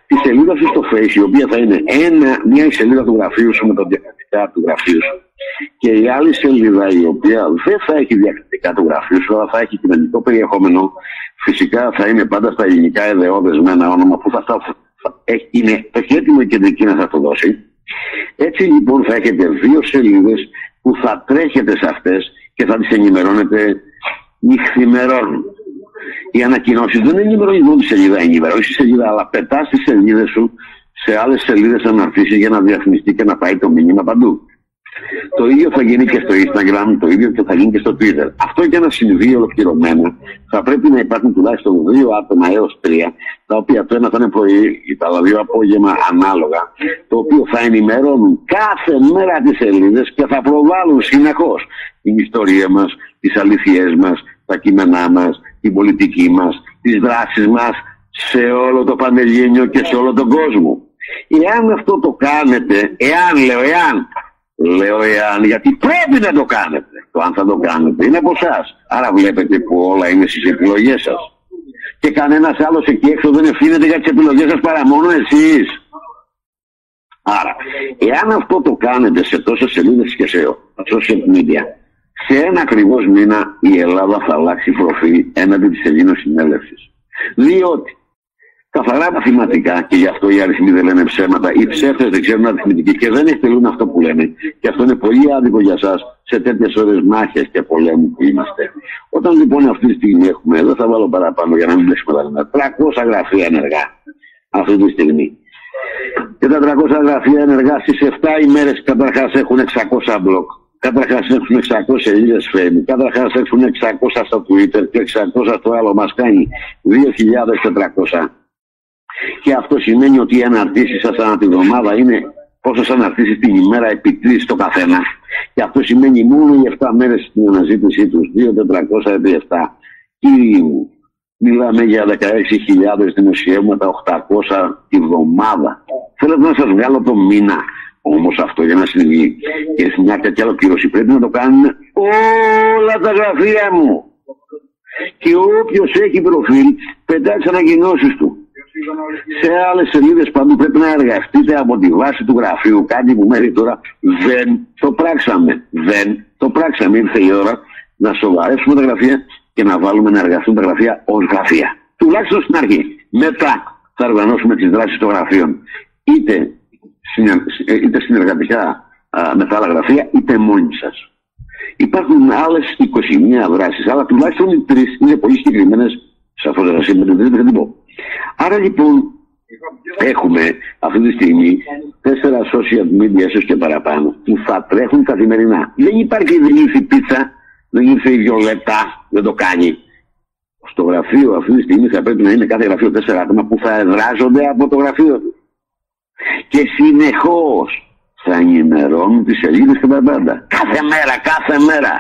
Τη σελίδα σου στο Facebook, η οποία θα είναι ένα, μια σελίδα του γραφείου σου με τα διακριτικά του γραφείου σου και η άλλη σελίδα η οποία δεν θα έχει διακριτικά του γραφείου σου, αλλά θα έχει κοινωνικό περιεχόμενο, φυσικά θα είναι πάντα στα ελληνικά εδεώδες με ένα όνομα που θα, θα, θα είναι, έχει έτοιμο η κεντρική να θα το δώσει. Έτσι λοιπόν θα έχετε δύο σελίδες που θα τρέχετε σε αυτές και θα τις ενημερώνετε νυχθημερών. Οι ανακοινώσεις δεν ενημερώνει μόνο τη σελίδα, ενημερώνει τη σελίδα, αλλά πετά τι σελίδες σου σε άλλες σελίδες αναρτήσει για να διαφημιστεί και να πάει το μήνυμα παντού. Το ίδιο θα γίνει και στο Instagram, το ίδιο και θα γίνει και στο Twitter. Αυτό για να συμβεί ολοκληρωμένα θα πρέπει να υπάρχουν τουλάχιστον δύο άτομα έως τρία, τα οποία το ένα θα είναι πρωί, τα άλλα δύο απόγευμα ανάλογα, το οποίο θα ενημερώνουν κάθε μέρα τις σελίδες και θα προβάλλουν συνεχώς την ιστορία μας, τις αλήθειές μας, τα κείμενά μας, την πολιτική μας, τις δράσεις μας σε όλο το Πανελλήνιο και σε όλο τον κόσμο. Εάν αυτό το κάνετε, εάν λέω, εάν Λέω εάν, γιατί πρέπει να το κάνετε. Το αν θα το κάνετε είναι από εσάς. Άρα βλέπετε που όλα είναι στις επιλογές σας. Και κανένας άλλος εκεί έξω δεν ευθύνεται για τις επιλογές σας παρά μόνο εσείς. Άρα, εάν αυτό το κάνετε σε τόσες σελίδες και σε social media, σε ένα ακριβώς μήνα η Ελλάδα θα αλλάξει προφίλ έναντι της Ελλήνων συνέλευσης. Διότι καθαρά μαθηματικά και γι' αυτό οι αριθμοί δεν λένε ψέματα. Οι ψεύτες δεν ξέρουν αριθμητική και δεν εκτελούν αυτό που λένε. Και αυτό είναι πολύ άδικο για εσά σε τέτοιες ώρες μάχες και πολέμου που είμαστε. Όταν λοιπόν αυτή τη στιγμή έχουμε, δεν θα βάλω παραπάνω για να μην πλέξουμε τα νούμερα, 300 γραφεία ενεργά αυτή τη στιγμή. Και τα 300 γραφεία ενεργά στις 7 ημέρες καταρχάς έχουν 600 μπλοκ. Καταρχάς έχουν 600 σελίδε φέμι. Καταρχάς έχουν 600 στο Twitter και 600 στο άλλο μας κάνει 2.400. Και αυτό σημαίνει ότι οι αναρτήσει σας ανά τη βδομάδα είναι πόσε αναρτήσει την ημέρα επί τρεις το καθένα. Και αυτό σημαίνει μόνο οι 7 μέρες στην αναζήτησή τους, 2.400 επί 7. Κύριοι μου, μιλάμε για 16.000 δημοσιεύματα, 800 τη βδομάδα. Θέλω να σας βγάλω το μήνα. Όμως αυτό για να συμβεί και σε μια τέτοια ολοκλήρωση πρέπει να το κάνουν όλα τα γραφεία μου. Και όποιος έχει προφίλ, πετάει τι ανακοινώσεις του σε άλλες σελίδες παντού πρέπει να εργαστείτε από τη βάση του γραφείου. Κάτι που μέχρι τώρα δεν το πράξαμε. Δεν το πράξαμε. Ήρθε η ώρα να σοβαρεύσουμε τα γραφεία και να βάλουμε να εργαστούν τα γραφεία ως γραφεία. Τουλάχιστον στην αρχή. Μετά θα οργανώσουμε τις δράσεις των γραφείων. Είτε, είτε συνεργατικά με τα άλλα γραφεία, είτε μόνοι σας. Υπάρχουν άλλες 21 δράσεις, αλλά τουλάχιστον οι τρεις είναι πολύ συγκεκριμένες. Σαφώ δεν σα είπα, δεν θα την πω. Άρα λοιπόν έχουμε αυτή τη στιγμή τέσσερα social media ίσως και παραπάνω που θα τρέχουν καθημερινά. Δεν υπάρχει, δεν ήρθε η πίτσα, δεν ήρθε η βιολέτα, δεν το κάνει. Στο γραφείο αυτή τη στιγμή θα πρέπει να είναι κάθε γραφείο τέσσερα άτομα που θα εδράζονται από το γραφείο του. Και συνεχώς θα ενημερώνουν τις σελίδε και τα πάντα. Κάθε μέρα, κάθε μέρα.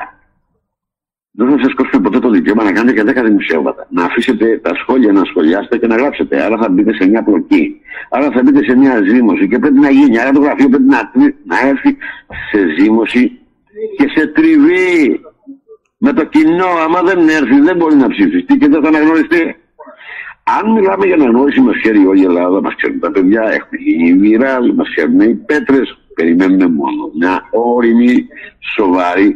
δεν θα σας κόψουμε ποτέ το δικαίωμα να κάνετε και 10 δημοσιεύματα. Να αφήσετε τα σχόλια να σχολιάσετε και να γράψετε. Άρα θα μπείτε σε μια πλοκή. Άρα θα μπείτε σε μια ζήμωση και πρέπει να γίνει. Άρα το γραφείο πρέπει να, να έρθει σε ζήμωση και σε τριβή. Με το κοινό, άμα δεν έρθει, δεν μπορεί να ψηφιστεί και δεν θα αναγνωριστεί. Αν μιλάμε για αναγνώριση, μας ξέρει όλη η Ελλάδα, μας ξέρουν τα παιδιά, έχουμε γίνει μοίρα, μας ξέρουν οι πέτρες. Περιμένουμε μόνο μια όρημη, σοβαρή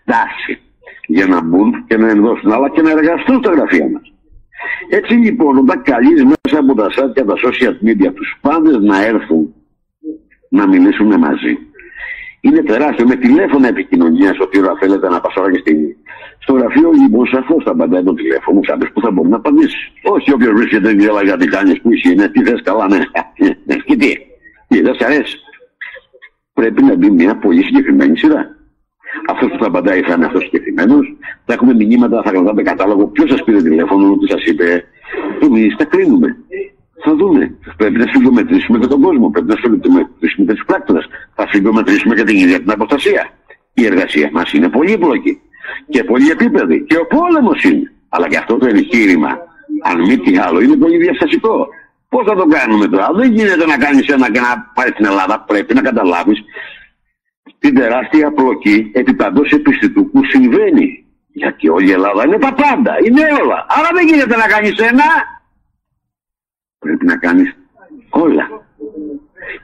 στάση για να μπουν και να ενδώσουν, αλλά και να εργαστούν στα γραφεία μας. Έτσι λοιπόν, όταν καλείς μέσα από τα site και τα social media τους πάντες να έρθουν να μιλήσουν μαζί, είναι τεράστιο. Με τηλέφωνα επικοινωνίας, ό,τι ώρα θέλετε να πα ώρα και στιγμή. Στο γραφείο λοιπόν σαφώ θα απαντάει το τηλέφωνο, κάποιο που θα μπορεί να απαντήσεις. Όχι όποιος βρίσκεται γέλα τι κάνεις, που είσαι, ναι, τι θες καλά, ναι. και τι, τι δεν σ' αρέσει. Πρέπει να μπει μια πολύ συγκεκριμένη σειρά. Αυτό που θα απαντάει θα είναι αυτό συγκεκριμένο. Θα έχουμε μηνύματα, θα κρατάμε κατάλογο. Ποιος σας πήρε τηλέφωνο, τι σας είπε. Εμείς τα κρίνουμε. Θα δούμε. Πρέπει να συγκομετρήσουμε και τον κόσμο. Πρέπει να συγκομετρήσουμε και του πράκτορες. Θα συγκομετρήσουμε και την ίδια την αποστασία. Η εργασία μας είναι πολύπλοκη και πολύ επίπεδη. Και ο πόλεμος είναι. Αλλά και αυτό το επιχείρημα, αν μη τι άλλο, είναι πολύ διαστασικό. Πώς θα το κάνουμε τώρα; Δεν γίνεται να κάνεις ένα και να πάρεις στην Ελλάδα. Πρέπει να καταλάβεις την τεράστια πλοκή επί παντός επιστητού που συμβαίνει. Γιατί όλη η Ελλάδα είναι τα πάντα, είναι όλα. Άρα δεν γίνεται να κάνεις ένα. Πρέπει να κάνεις όλα.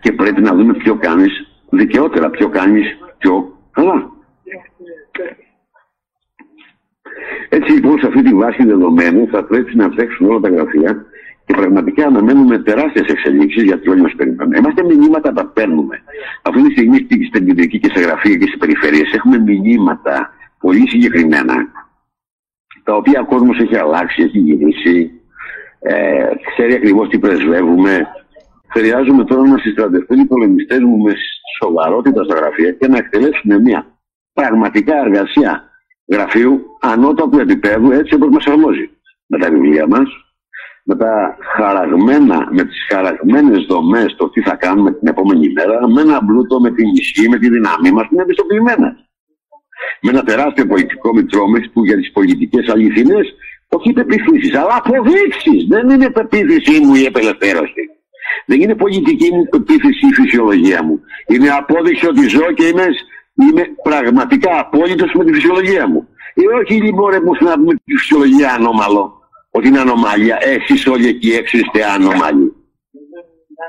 Και πρέπει να δούμε ποιο κάνεις δικαιότερα, ποιο κάνεις πιο καλά. Έτσι λοιπόν σε αυτή τη βάση δεδομένου θα πρέπει να φτιάξουν όλα τα γραφεία και πραγματικά αναμένουμε τεράστιες εξελίξεις γιατί όλοι μας περιμένουν. Είμαστε μηνύματα τα παίρνουμε. Αυτή τη στιγμή στην κεντρική και σε γραφεία και σε περιφέρειες έχουμε μηνύματα πολύ συγκεκριμένα τα οποία ο κόσμος έχει αλλάξει, έχει γυρίσει, ε, ξέρει ακριβώς τι πρεσβεύουμε. Χρειάζομαι τώρα να συστρατευτούν οι πολεμιστές μου με σοβαρότητα στα γραφεία και να εκτελέσουν μια πραγματικά εργασία γραφείου ανώτατου επίπεδου έτσι όπως μας αρμόζει. Με τα βιβλία μας, με τα χαραγμένα, με τις χαραγμένες δομές το τι θα κάνουμε την επόμενη μέρα, με ένα μπλούτο, με την ισχύ, με τη δύναμή μας, είναι επιστοποιημένα. Με ένα τεράστιο πολιτικό μητρόμες που για τις πολιτικές αληθινές, όχι πεπιθήσεις, αλλά αποδείξεις. Δεν είναι πεποίθησή μου η απελευθέρωση. Δεν είναι πολιτική μου πεποίθηση η φυσιολογία μου. Είναι απόδειξη ότι ζω και είμαι, είμαι πραγματικά απόλυτος με τη φυσιολογία μου. Ή όχι λοιπόν που να πούμε τη φυσιολογία ανώμαλο ότι είναι ανομαλία. Εσείς όλοι εκεί έξω είστε ανομαλοί.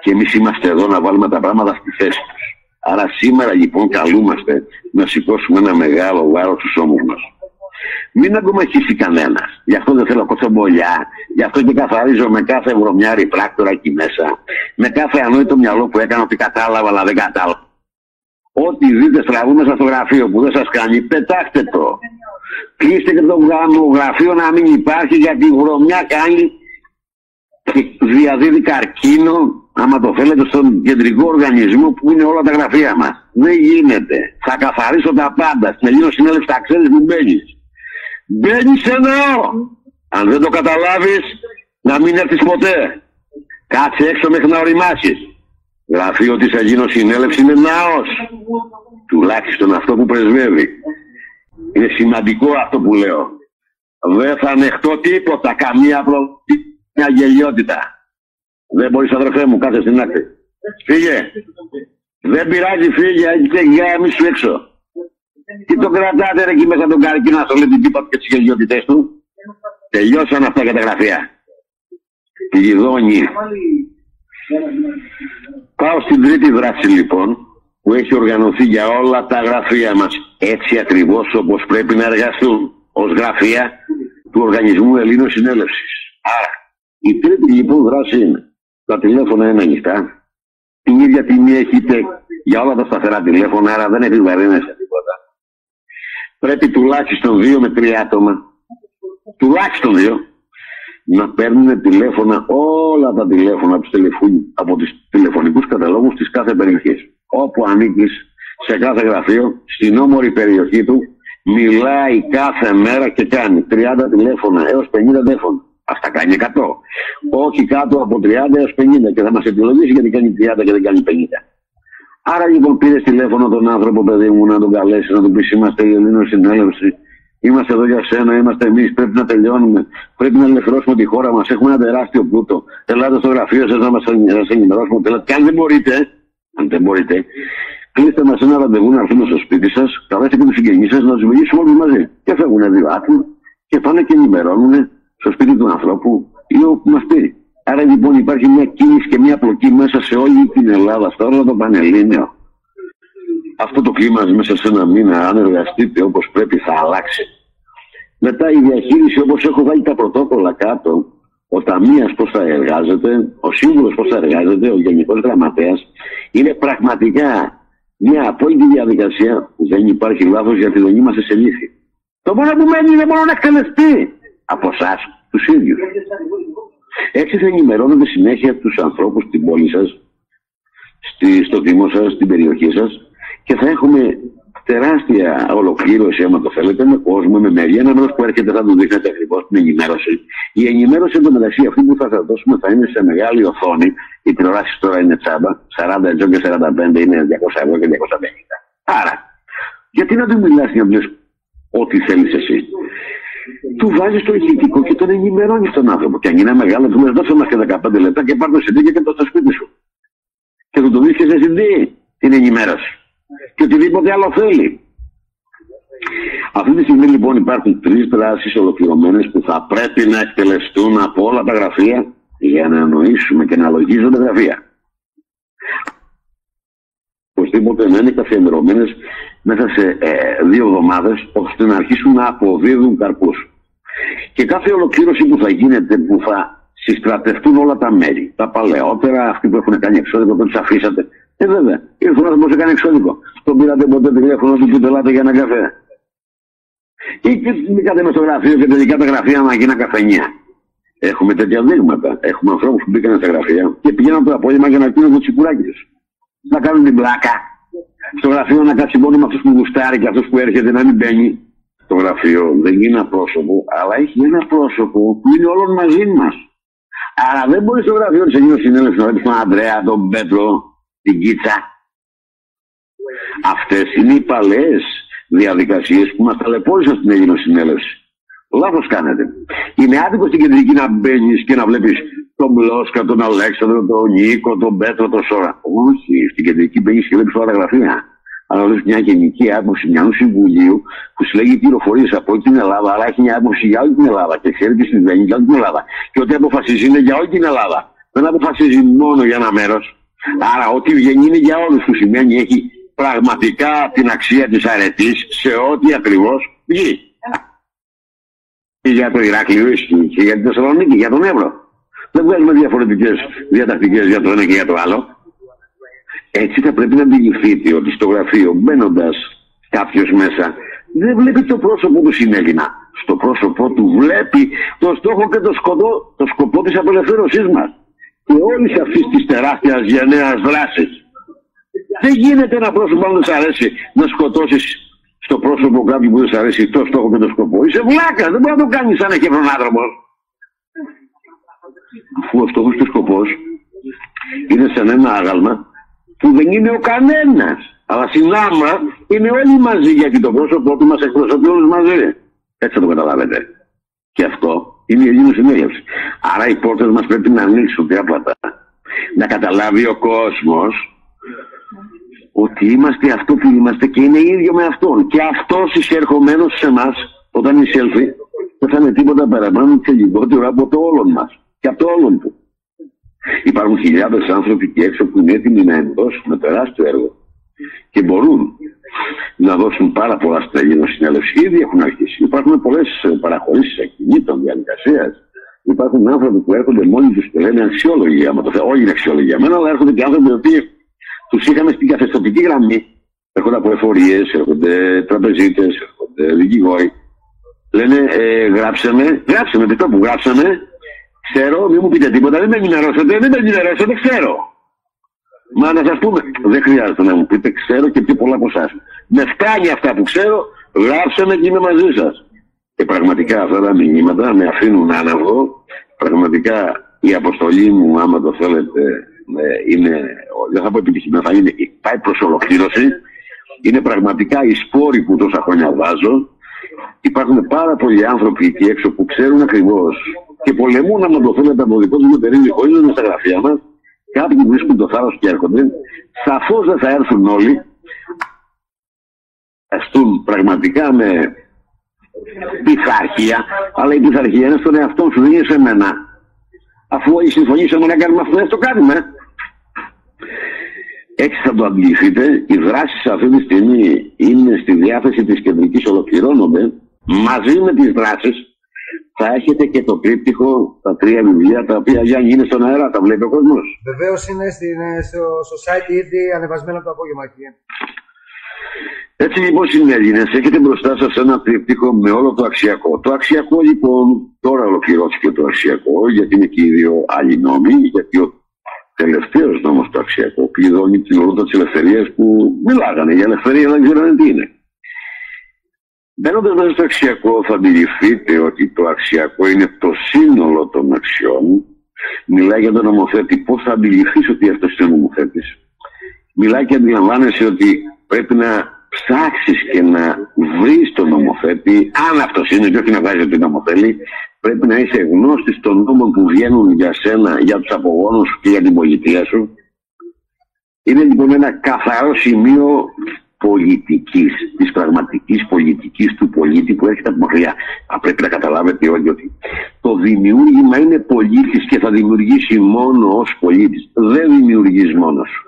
Και εμείς είμαστε εδώ να βάλουμε τα πράγματα στη θέση τους. Άρα σήμερα λοιπόν καλούμαστε να σηκώσουμε ένα μεγάλο βάρος στους ώμους μας. Μην αγκομαχήσει κανένας. Γι' αυτό δεν θέλω κοτσομπολιά. Γι' αυτό και καθαρίζω με κάθε βρωμιάρι πράκτορα εκεί μέσα. Με κάθε ανόητο μυαλό που έκανα ότι κατάλαβα αλλά δεν κατάλαβα. Ό,τι δείτε στραβούμε στο γραφείο που δεν σας κάνει, πετάχτε το. Κλείστε και το γραφείο να μην υπάρχει γιατί η βρωμιά κάνει και διαδίδει καρκίνο άμα το θέλετε στον κεντρικό οργανισμό που είναι όλα τα γραφεία μας. Δεν γίνεται. Θα καθαρίσω τα πάντα. Στην Ελλήνο συνέλευση τα ξέρεις που μπαίνεις. Μπαίνεις εδώ. Αν δεν το καταλάβεις να μην έρθεις ποτέ. Κάτσε έξω μέχρι να οριμάσεις. Γραφείο της Ελλήνος συνέλευση είναι ναός. Τουλάχιστον αυτό που πρεσβεύει. Είναι σημαντικό αυτό που λέω. Δεν θα ανεχτώ τίποτα, καμία προ... μια γελιότητα. Δεν μπορείς αδερφέ μου, κάθε στην άκρη. Φύγε. Δεν πειράζει, φύγε, και για μη σου έξω. Τι το κρατάτε ρε εκεί μέσα τον καρκίνο να σου λέει την τύπα και τις γελιότητες του. Τελειώσαν αυτά για τα γραφεία. Λιδώνει. Πάω στην τρίτη δράση λοιπόν που έχει οργανωθεί για όλα τα γραφεία μας έτσι ακριβώς όπως πρέπει να εργαστούν ως γραφεία του Οργανισμού Ελλήνων Συνέλευσης. Άρα, η τρίτη λοιπόν δράση είναι τα τηλέφωνα είναι ανοιχτά. Την ίδια τιμή έχετε για όλα τα σταθερά τηλέφωνα, άρα δεν επιβαρύνεσαι τίποτα. Πρέπει τουλάχιστον δύο με τρία άτομα, τουλάχιστον δύο, να παίρνουν τηλέφωνα όλα τα τηλέφωνα από τους, από τους τηλεφωνικούς καταλόγους της κάθε περιοχής όπου ανήκεις σε κάθε γραφείο, στην όμορφη περιοχή του, μιλάει κάθε μέρα και κάνει 30 τηλέφωνα έως 50 τηλέφωνα. Αυτά κάνει 100. Όχι κάτω από 30 έως 50 και θα μας επιλογίσει γιατί κάνει 30 και δεν κάνει 50. Άρα λοιπόν πήρε τηλέφωνο τον άνθρωπο, παιδί μου, να τον καλέσει, να του πεις: Είμαστε η Ελλήνων συνέλευση. Είμαστε εδώ για σένα, είμαστε εμείς. Πρέπει να τελειώνουμε. Πρέπει να ελευθερώσουμε τη χώρα μας. Έχουμε ένα τεράστιο πλούτο. Ελάτε στο γραφείο σας να μας ενημερώσουμε. Και αν δεν μπορείτε, αν δεν μπορείτε, κλείστε μας ένα ραντεβού να έρθουμε στο σπίτι σας, καλέστε και τους συγγενείς σας να του μιλήσουμε όλοι μαζί. Και φεύγουν δύο άτομα και πάνε και ενημερώνουν στο σπίτι του ανθρώπου ή όπου μας πει. Άρα λοιπόν υπάρχει μια κίνηση και μια πλοκή μέσα σε όλη την Ελλάδα, στο όλο το Πανελλήνιο. Αυτό το κλίμα μέσα σε ένα μήνα, αν εργαστείτε όπως πρέπει, θα αλλάξει. Μετά η διαχείριση, όπως έχω βάλει τα πρωτόκολλα κάτω, ο ταμείας πώς θα εργάζεται, ο σύμβουλος πώς θα εργάζεται, ο γενικός γραμματέας, είναι πραγματικά μια απόλυτη διαδικασία που δεν υπάρχει λάθος γιατί δεν είμαστε σε λύθη. Το μόνο που μένει είναι μόνο να εκτελεστεί από εσάς, τους ίδιους. Έτσι θα ενημερώνετε συνέχεια τους ανθρώπους στην πόλη σας, στο Δήμο σας, στην περιοχή σας και θα έχουμε τεράστια ολοκλήρωση, άμα το θέλετε, με κόσμο, με μεριά. Ένα μέρος που έρχεται θα του δείχνετε ακριβώς την ενημέρωση. Η ενημέρωση εντωμεταξύ αυτή που θα σας δώσουμε θα είναι σε μεγάλη οθόνη. Οι τηλεοράσεις τώρα είναι τσάμπα. 40 ευρώ και 45 είναι 200 ευρώ και 250. Άρα, γιατί να του μιλάς για να ό,τι θέλεις εσύ; Του βάζεις το ηχητικό και τον ενημερώνεις τον άνθρωπο. Και αν είναι μεγάλο, του λες: Δώσε μας και 15 λεπτά και πάρ το CD και το στο σπίτι σου. Και του το βρίσκει σε CD την ενημέρωση. Και οτιδήποτε άλλο θέλει. Αυτή τη στιγμή λοιπόν υπάρχουν τρεις δράσεις ολοκληρωμένες που θα πρέπει να εκτελεστούν από όλα τα γραφεία για να εννοήσουμε και να λογίζονται γραφεία. Οπωσδήποτε να είναι καθιερωμένε μέσα σε ε, δύο εβδομάδες ώστε να αρχίσουν να αποδίδουν καρπούς. Και κάθε ολοκλήρωση που θα γίνεται, που θα συστρατευτούν όλα τα μέρη, τα παλαιότερα, αυτοί που έχουν κάνει εξώδικο, που του αφήσατε. Ε, βέβαια, ήρθε ο άνθρωπος έκανε εξώδικο. Τον πήρατε ποτέ τηλέφωνο του που τελάτε για ένα καφέ. Ή και μπήκατε με στο γραφείο και τελικά τα γραφεία να γίνανε καφενεία. Έχουμε τέτοια δείγματα. Έχουμε ανθρώπους που μπήκαν στα γραφεία και πηγαίναν το απόγευμα για να πίνουν το τσιπουράκι του. Να κάνουν την πλάκα. Στο γραφείο να κάτσει μόνο με αυτούς που γουστάρει και αυτού που έρχεται να μην μπαίνει. Το γραφείο δεν είναι ένα πρόσωπο, αλλά έχει ένα πρόσωπο που είναι όλων μαζί μας. Άρα δεν μπορεί στο γραφείο της Αγίου Συνέλευσης να βλέπεις τον Αντρέα, τον Πέτρο, την Κίτσα. Αυτές είναι οι παλαιέ διαδικασίες που μας ταλαιπώρησαν στην Αγίου Συνέλευση. Λάθος κάνετε. Είναι άδικο στην κεντρική να μπαίνεις και να βλέπεις τον Μπλόσκα, τον Αλέξανδρο, τον Νίκο, τον Πέτρο, τον Σόρα. Όχι, στην κεντρική μπαίνει και βλέπει όλα τα γραφεία. Αλλά βλέπεις μια γενική άποψη μια συμβουλίου που συλλέγει πληροφορίες από όλη την Ελλάδα, αλλά έχει μια άποψη για όλη την Ελλάδα και ξέρει τι συμβαίνει για όλη την Ελλάδα. Και ό,τι αποφασίζει είναι για όλη την Ελλάδα. Δεν αποφασίζει μόνο για ένα μέρος. Άρα, ό,τι βγαίνει είναι για όλους που σημαίνει έχει πραγματικά την αξία της αρετής σε ό,τι ακριβώς βγει. Και για το Ηράκλειο ισχύει και για την Θεσσαλονίκη, για τον Εύρο. Δεν βγάζουμε διαφορετικές διατακτικές για το ένα και για το άλλο. Έτσι θα πρέπει να αντιληφθείτε ότι στο γραφείο μπαίνοντας κάποιος μέσα δεν βλέπει το πρόσωπο του συνέλληνα. Στο πρόσωπό του βλέπει το στόχο και το σκοπό, το σκοπό της απελευθέρωσής μας και όλης αυτής της τεράστιας γενναίας δράσης. Δεν γίνεται ένα πρόσωπο αν δεν σ' αρέσει να σκοτώσεις στο πρόσωπο κάποιου που δεν σ' αρέσει το στόχο και το σκοπό. Είσαι βλάκα, δεν μπορεί να το κάνεις σαν έχει άνθρωπο. Αφού ο στόχο και ο σκοπός είναι σαν ένα άγαλμα που δεν είναι ο κανένας. Αλλά συνάμα είναι όλοι μαζί γιατί το πρόσωπό του μας εκπροσωπεί όλους μαζί. Έτσι θα το καταλάβετε. Και αυτό είναι η Ελλήνους συνέλευση. Άρα οι πόρτες μας πρέπει να ανοίξουν διάπλατα. Να καταλάβει ο κόσμος ότι είμαστε αυτό που είμαστε και είναι ίδιο με αυτόν. Και αυτός εισερχομένος σε εμά, όταν εισέλθει, δεν θα είναι τίποτα παραπάνω και λιγότερο από το όλον μας. Και από το όλον του. Υπάρχουν χιλιάδες άνθρωποι και έξω που είναι έτοιμοι να ενδώσουν τεράστιο έργο και μπορούν να δώσουν πάρα πολλά στα συνέλευση. Ήδη έχουν αρχίσει. Υπάρχουν πολλές παραχωρήσεις ακινήτων, διαδικασίας. Υπάρχουν άνθρωποι που έρχονται μόνοι τους και λένε αξιόλογοι, άμα το θέλω. Όχι είναι αξιόλογοι για μένα, αλλά έρχονται και άνθρωποι οι οποίοι τους είχαμε στην καθεστωτική γραμμή. Έρχονται από εφορίες, έρχονται τραπεζίτες, έρχονται δικηγόροι. Λένε, ε, γράψαμε, γράψαμε, τι που γράψαμε, ξέρω, μην μου πείτε τίποτα, δεν με ενημερώσετε, δεν με ενημερώσετε, ξέρω. Μα να σας πούμε, δεν χρειάζεται να μου πείτε, ξέρω και πιο πολλά από εσάς. Με φτάνει αυτά που ξέρω, γράψτε με και είμαι μαζί σας. Και πραγματικά αυτά τα μηνύματα με αφήνουν άναυδο. Πραγματικά η αποστολή μου, άμα το θέλετε, ε, είναι, δεν θα πω επιτυχημένη, θα είναι, πάει προς ολοκλήρωση. Είναι πραγματικά η σπόροι που τόσα χρόνια βάζω υπάρχουν πάρα πολλοί άνθρωποι εκεί έξω που ξέρουν ακριβώς και πολεμούν άμα το θέλετε από δικό τους μετερίζει χωρί να είναι στα γραφεία μας. Κάποιοι βρίσκουν το θάρρος και έρχονται. Σαφώς δεν θα έρθουν όλοι. Αστούν πραγματικά με πειθαρχία, αλλά η πειθαρχία είναι στον εαυτό σου, δεν είναι σε μένα. Αφού συμφωνήσαμε να κάνουμε αυτό, το κάνουμε. Έτσι θα το αντιληφθείτε, οι δράσεις αυτή τη στιγμή είναι στη διάθεση της κεντρικής, ολοκληρώνονται. Μαζί με τις δράσεις θα έχετε και το τρίπτυχο, τα τρία βιβλία τα οποία για είναι στον αέρα, τα βλέπει ο κόσμος. Βεβαίως είναι στο, στο site ήδη ανεβασμένο το απόγευμα, κύριε. Έτσι λοιπόν συνέλληνες, έχετε μπροστά σας ένα τρίπτυχο με όλο το αξιακό. Το αξιακό λοιπόν τώρα ολοκληρώθηκε το αξιακό γιατί είναι και οι δύο άλλοι νόμοι, γιατί ο τελευταίος νόμος του αξιακό κλειδώνει την ορότα της ελευθερίας που μιλάγανε για ελευθερία, αλλά δεν ξέρανε τι είναι. Μπαίνοντα μέσα στο αξιακό, θα αντιληφθείτε ότι το αξιακό είναι το σύνολο των αξιών. Μιλάει για τον νομοθέτη. Πώς θα αντιληφθείς ότι αυτός είναι ο νομοθέτης; Μιλάει και αντιλαμβάνεσαι ότι πρέπει να ψάξεις και να βρεις τον νομοθέτη, αν αυτός είναι, και όχι να βάζει ότι νομοθέλει, πρέπει να είσαι γνώστης των νόμων που βγαίνουν για σένα, για τους απογόνους σου και για την πολιτεία σου. Είναι λοιπόν ένα καθαρό σημείο πολιτικής, της πραγματικής πολιτικής του πολίτη που έρχεται από μακριά. πρέπει να καταλάβετε όλοι ότι το δημιούργημα είναι πολίτης και θα δημιουργήσει μόνο ως πολίτης. Δεν δημιουργείς μόνος σου.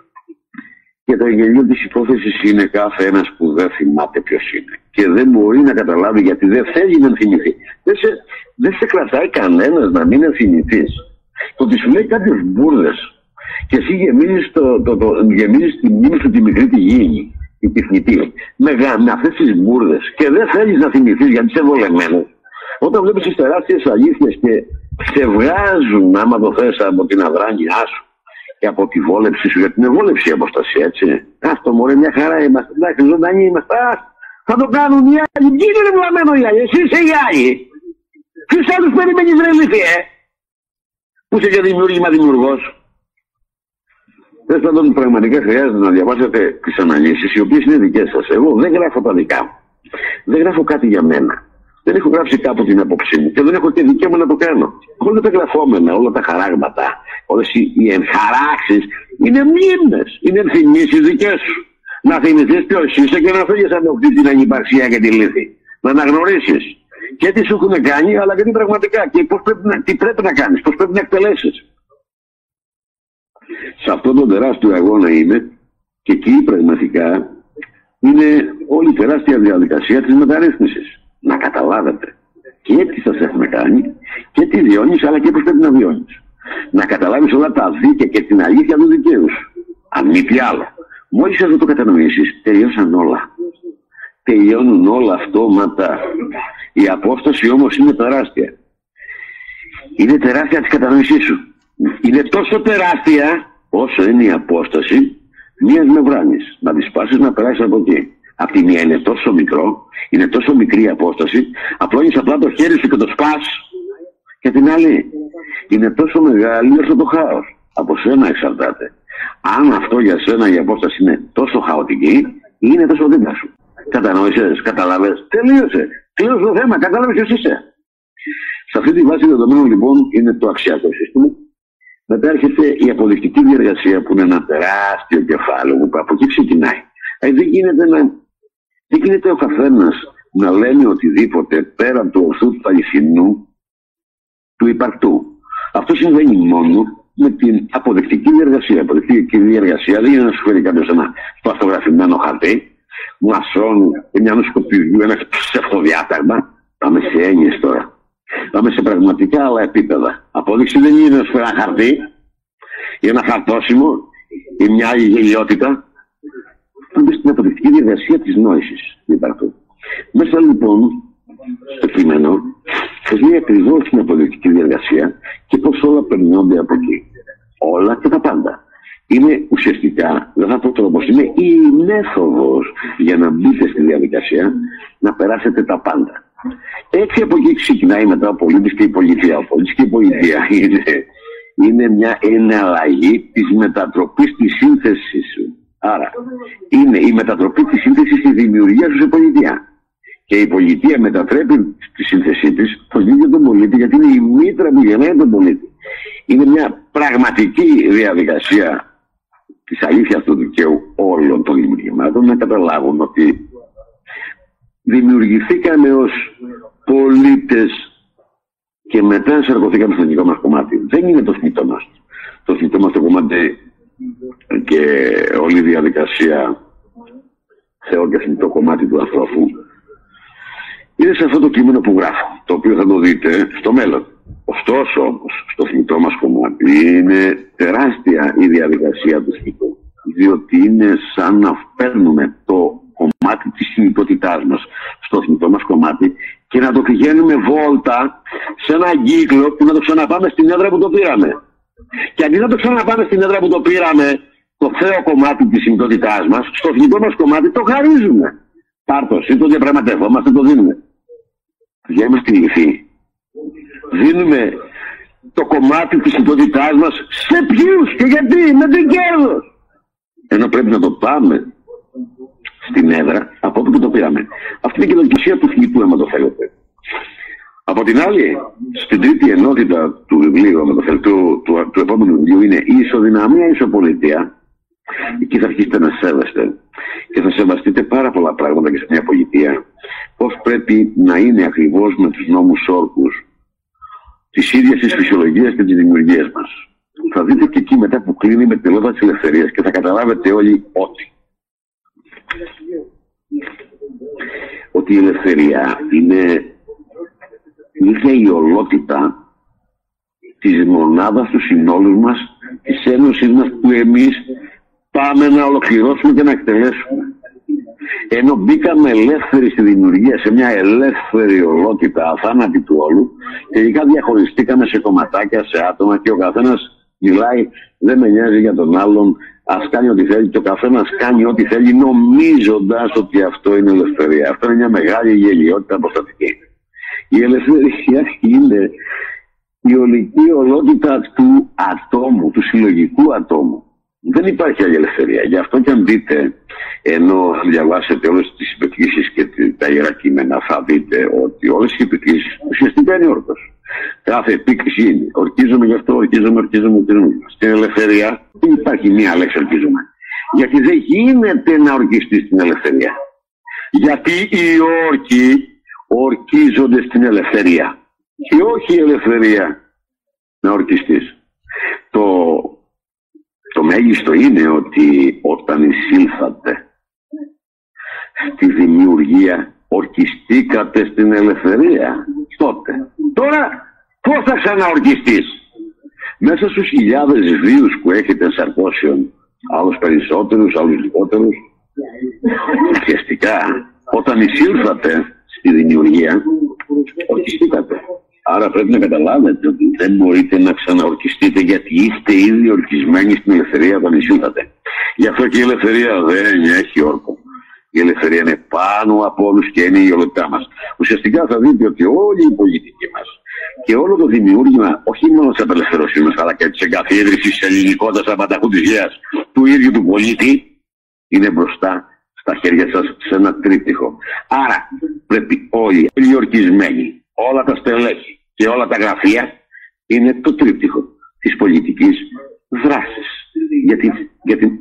Και το γελίο της υπόθεσης είναι κάθε ένας που δεν θυμάται ποιος είναι. Και δεν μπορεί να καταλάβει γιατί δεν θέλει να θυμηθεί. Δεν σε, δεν σε κρατάει κανένας να μην θυμηθείς. Το ότι σου λέει κάποιε μπουρδες και εσύ γεμίζεις, το, το, το, γεμίζεις τη μνήμη σου τη μικρή τη γη, η τεχνητή, με, με αυτές τις μπουρδες και δεν θέλεις να θυμηθείς γιατί είσαι βολεμένο. Όταν βλέπεις τις τεράστιες αλήθειες και σε βγάζουν, άμα το θες από την αδράνειά σου, και από τη βόλεψη σου, γιατί είναι βόλεψη η αποστασία, έτσι. Αυτό μωρέ, μια χαρά είμαστε. Εντάξει, ζωντανοί είμαστε. Α, θα το κάνουν οι άλλοι. Ποιοι είναι βλαμμένο οι άλλοι, εσύ είσαι οι άλλοι. Ποιου άλλου περιμένεις, ρε ε. Που είσαι και δημιούργημα δημιουργός. Δεν πάντων, πραγματικά χρειάζεται να διαβάσετε τις αναλύσεις, οι οποίες είναι δικές σας. Εγώ δεν γράφω τα δικά μου. Δεν γράφω κάτι για μένα. Δεν έχω γράψει κάπου την άποψή μου και δεν έχω και δικαίωμα να το κάνω. Όλα τα γραφόμενα, όλα τα χαράγματα, όλες οι ενχαράξεις είναι μνήμες. Είναι ενθυμίσει δικές σου. Να θυμηθείς ποιος είσαι και να φύγεις από αυτή την ανυπαρξία και τη λύθη. Να αναγνωρίσεις και τι σου έχουν κάνει, αλλά και τι πραγματικά και πώς πρέπει να, τι πρέπει να κάνεις, πώς πρέπει να εκτελέσεις. Σε αυτόν τον τεράστιο αγώνα είμαι και εκεί πραγματικά είναι όλη η τεράστια διαδικασία της μεταρρύθμισης να καταλάβετε και τι σας έχουμε κάνει και τι βιώνεις, αλλά και πώ πρέπει να βιώνεις. Να καταλάβεις όλα τα δίκαια και την αλήθεια του δικαίου Αν μη τι άλλο. Μόλις αυτό το κατανοήσεις, τελειώσαν όλα. Τελειώνουν όλα αυτόματα. Η απόσταση όμως είναι τεράστια. Είναι τεράστια της κατανόησή σου. Είναι τόσο τεράστια όσο είναι η απόσταση μια μεμβράνη. Να τη σπάσεις να περάσεις από εκεί. Απ' τη μία είναι τόσο μικρό, είναι τόσο μικρή η απόσταση, απλώνεις απλά το χέρι σου και το σπάς. Και την άλλη είναι τόσο μεγάλη όσο το χάος. Από σένα εξαρτάται. Αν αυτό για σένα η απόσταση είναι τόσο χαοτική, είναι τόσο δίπλα σου. Κατανόησες, κατάλαβε, τελείωσε. Τελείωσε το θέμα, κατάλαβες ποιος είσαι. Σε αυτή τη βάση δεδομένων λοιπόν είναι το αξιακό σύστημα. Μετά έρχεται η αποδεικτική διεργασία που είναι ένα τεράστιο κεφάλαιο που από εκεί ξεκινάει. Ε, δεν γίνεται να δεν γίνεται ο καθένας να λένε οτιδήποτε πέραν του ορθού του αληθινού του υπαρκτού. Αυτό συμβαίνει μόνο με την αποδεκτική διεργασία. Η αποδεκτική διεργασία δεν είναι να σου φέρει κάποιος ένα παθογραφημένο χαρτί, μασόν, μια νοσκοπηδιού, ένα ψευτοδιάταγμα. Πάμε σε έννοιε τώρα. Πάμε σε πραγματικά άλλα επίπεδα. Απόδειξη δεν είναι να σου φέρει ένα χαρτί ή ένα χαρτόσημο ή μια άλλη γελιότητα είναι στην αποδεικτική διαδικασία της νόησης του Μέσα λοιπόν στο κείμενο σα λέει ακριβώς την αποδεικτική διαδικασία και πώς όλα περνιόνται από εκεί. Όλα και τα πάντα. Είναι ουσιαστικά, δεν θα πω τρόπος, είναι η μέθοδος για να μπείτε στη διαδικασία να περάσετε τα πάντα. Έτσι από εκεί ξεκινάει μετά ο πολίτη και η πολιτεία. Ο πολίτης και η πολιτεία είναι, είναι μια εναλλαγή της μετατροπής της σύνθεσης σου Άρα, είναι η μετατροπή της σύνθεσης στη δημιουργία σου σε πολιτεία. Και η πολιτεία μετατρέπει στη σύνθεσή της τον ίδιο τον πολίτη, γιατί είναι η μήτρα που γεννάει τον πολίτη. Είναι μια πραγματική διαδικασία της αλήθειας του δικαίου όλων των δημιουργημάτων να καταλάβουν ότι δημιουργηθήκαμε ως πολίτες και μετά ενσαρκωθήκαμε στο δικό μας κομμάτι. Δεν είναι το θνητό μας. Το θνητό μας το κομμάτι και όλη η διαδικασία Θεό και θνητό κομμάτι του ανθρώπου είναι σε αυτό το κείμενο που γράφω, το οποίο θα το δείτε στο μέλλον. Ωστόσο όμως, στο θνητό μας κομμάτι είναι τεράστια η διαδικασία του θνητού, διότι είναι σαν να παίρνουμε το κομμάτι της συνειδητότητάς μας στο θνητό μας κομμάτι και να το πηγαίνουμε βόλτα σε ένα κύκλο που να το ξαναπάμε στην έδρα που το πήραμε. Και αντί να το ξαναπάμε στην έδρα που το πήραμε, το θέο κομμάτι της συνειδητότητάς μας, στο θνητό μας κομμάτι το χαρίζουμε. Πάρτο, ή το διαπραγματευόμαστε, το δίνουμε. Για είμαστε λυθοί. Δίνουμε το κομμάτι της συνειδητότητάς μας σε ποιους και γιατί, με την κέρδος. Ενώ πρέπει να το πάμε στην έδρα από όπου το πήραμε. Αυτή είναι και η λογική του θνητού, άμα το θέλετε. Από την άλλη, στην τρίτη ενότητα του βιβλίου, άμα το θέλετε, του, του, του επόμενου βιβλίου είναι η ισοδυναμία, η ισοπολιτεία. Εκεί θα αρχίσετε να σέβεστε και θα σεβαστείτε πάρα πολλά πράγματα και σε μια πολιτεία. Πώς πρέπει να είναι ακριβώς με τους νόμους όρκους τη ίδια τη φυσιολογία και τη δημιουργία μας. Θα δείτε και εκεί μετά που κλείνει με τη λόγια της ελευθερίας και θα καταλάβετε όλοι ότι ότι η ελευθερία είναι η ίδια η ολότητα της μονάδας του συνόλου μας, της ένωσης μας που εμείς πάμε να ολοκληρώσουμε και να εκτελέσουμε. Ενώ μπήκαμε ελεύθεροι στη δημιουργία, σε μια ελεύθερη ολότητα, αθάνατη του όλου, τελικά διαχωριστήκαμε σε κομματάκια, σε άτομα και ο καθένας μιλάει, δεν με νοιάζει για τον άλλον, Α κάνει ό,τι θέλει και ο καθένας κάνει ό,τι θέλει, νομίζοντας ότι αυτό είναι ελευθερία. Αυτό είναι μια μεγάλη γελιότητα αποστατική. Η ελευθερία είναι η ολική ολότητα του ατόμου, του συλλογικού ατόμου. Δεν υπάρχει άλλη ελευθερία. Γι' αυτό και αν δείτε, ενώ διαβάσετε όλες τις υπεκκλήσει και τα ιερά κείμενα, θα δείτε ότι όλες οι υπεκκλήσει ουσιαστικά είναι όρκος. Κάθε επίκριση είναι. Ορκίζομαι γι' αυτό, ορκίζομαι, ορκίζομαι, ορκίζομαι. Στην ελευθερία δεν υπάρχει μία λέξη ορκίζομαι. Γιατί δεν γίνεται να ορκιστείς στην ελευθερία. Γιατί οι όρκοι ορκίζονται στην ελευθερία. Και όχι η ελευθερία να ορκιστείς. Το, το μέγιστο είναι ότι όταν εισήλθατε στη δημιουργία ορκιστήκατε στην ελευθερία τότε. Τώρα πώς θα ξαναορκιστείς; Μέσα στους χιλιάδες βίους που έχετε σαρκώσεων, άλλους περισσότερους, άλλους λιγότερους, ουσιαστικά όταν εισήλθατε στη δημιουργία, ορκιστήκατε. Άρα πρέπει να καταλάβετε ότι δεν μπορείτε να ξαναορκιστείτε γιατί είστε ήδη ορκισμένοι στην ελευθερία όταν εισήλθατε. Γι' αυτό και η ελευθερία δεν έχει όρκο η ελευθερία είναι πάνω από όλους και είναι η ολότητά μας. Ουσιαστικά θα δείτε ότι όλη η πολιτική μας και όλο το δημιούργημα, όχι μόνο της απελευθερωσή μας, αλλά και της εγκαθίδρυσης της ελληνικότητας απανταχού της γέα του ίδιου του πολίτη, είναι μπροστά στα χέρια σας σε ένα τρίπτυχο. Άρα πρέπει όλοι οι ορκισμένοι, όλα τα στελέχη και όλα τα γραφεία είναι το τρίπτυχο της πολιτικής δράσης για για την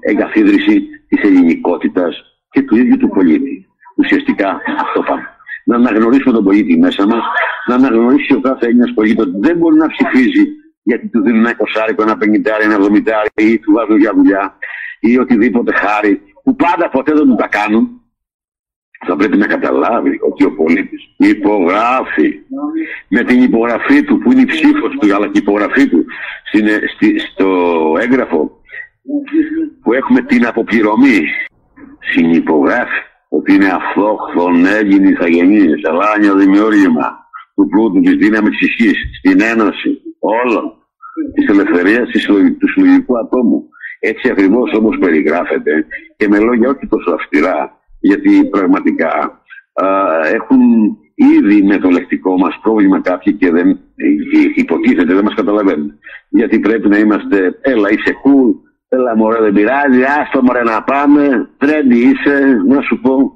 εγκαθίδρυση της ελληνικότητας και του ίδιου του πολίτη. Ουσιαστικά αυτό πάμε. Να αναγνωρίσουμε τον πολίτη μέσα μας, να αναγνωρίσει ο κάθε Έλληνας πολίτης ότι δεν μπορεί να ψηφίζει γιατί του δίνουν ένα κοσάρικο, ένα πενιντάρι, ένα εβδομητάρι ή του βάζουν για δουλειά ή οτιδήποτε χάρη που πάντα ποτέ δεν του τα κάνουν. Θα πρέπει να καταλάβει ότι ο πολίτης υπογράφει με την υπογραφή του που είναι η ψήφος του, αλλά και η υπογραφή του στο έγγραφο που έχουμε την αποπληρωμή συνυπογράφει ότι είναι αυτόχθον Έλληνη ηθαγενή, σελάνιο δημιούργημα του πλούτου της δύναμης τη ισχύ στην ένωση όλων της ελευθερίας του συλλογικού ατόμου. Έτσι ακριβώς όπω περιγράφεται και με λόγια όχι τόσο αυστηρά, γιατί πραγματικά α, έχουν ήδη με το λεκτικό μας πρόβλημα κάποιοι και δεν υποτίθεται, δεν μας καταλαβαίνουν. Γιατί πρέπει να είμαστε, έλα είσαι cool, Έλα μωρέ δεν πειράζει, άστο μωρέ να πάμε, τρέντι είσαι, να σου πω.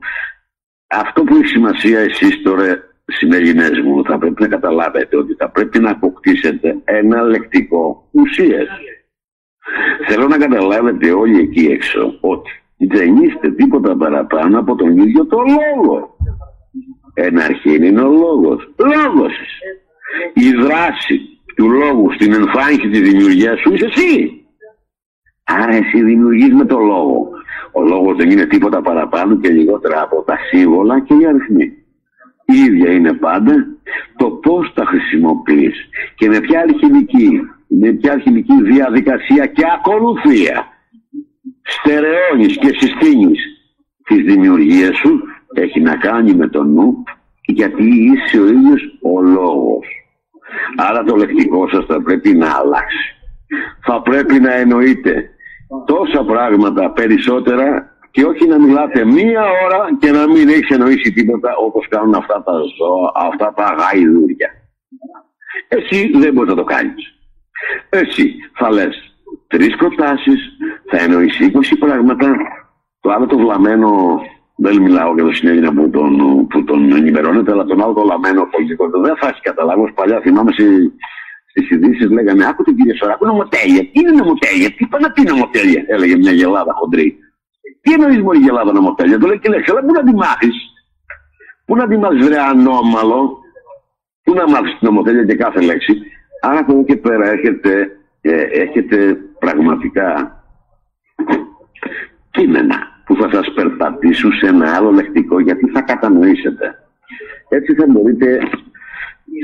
αυτό που έχει σημασία εσείς τώρα συνέλληνες μου θα πρέπει να καταλάβετε ότι θα πρέπει να αποκτήσετε ένα λεκτικό ουσίες. Θέλω να καταλάβετε όλοι εκεί έξω ότι δεν είστε τίποτα παραπάνω από τον ίδιο το λόγο. Ένα αρχή είναι ο λόγος. Λόγος. Η δράση του λόγου στην εμφάνιση της δημιουργίας σου είσαι εσύ. Άρα εσύ δημιουργείς με το λόγο. Ο λόγος δεν είναι τίποτα παραπάνω και λιγότερα από τα σύμβολα και οι αριθμοί. Η ίδια είναι πάντα το πώς τα χρησιμοποιείς και με ποια αλχημική, με ποια αλχημική διαδικασία και ακολουθία στερεώνεις και συστήνεις τις δημιουργίες σου έχει να κάνει με το νου γιατί είσαι ο ίδιος ο λόγος. Άρα το λεκτικό σας θα πρέπει να αλλάξει. Θα πρέπει να εννοείτε τόσα πράγματα περισσότερα και όχι να μιλάτε μία ώρα και να μην έχεις εννοήσει τίποτα όπως κάνουν αυτά τα ζώα, αυτά τα γαϊδούρια. Εσύ δεν μπορείς να το κάνεις. Εσύ θα λες τρεις προτάσεις, θα εννοήσει 20 πράγματα, το άλλο το βλαμμένο δεν μιλάω για το συνέδριο που τον, που τον ενημερώνεται, αλλά τον άλλο το λαμμένο πολιτικό. Δεν θα έχεις καταλάβει. Παλιά θυμάμαι στι ειδήσεις λέγανε Άκου την κυρία Σωράκου, νομοτέλεια. Τι είναι νομοτέλεια, τι πάνε να πει νομοτέλεια, έλεγε μια γελάδα χοντρή. Τι εννοείς μόνο η γελάδα νομοτέλεια, το λέει και λέει, αλλά πού να τη μάθεις; Πού να τη μάθεις, βρε ανώμαλο, πού να μάθεις την νομοτέλεια και κάθε λέξη; Άρα από εδώ και πέρα έχετε, ε, έχετε πραγματικά κείμενα που θα σας περπατήσουν σε ένα άλλο λεκτικό γιατί θα κατανοήσετε. Έτσι θα μπορείτε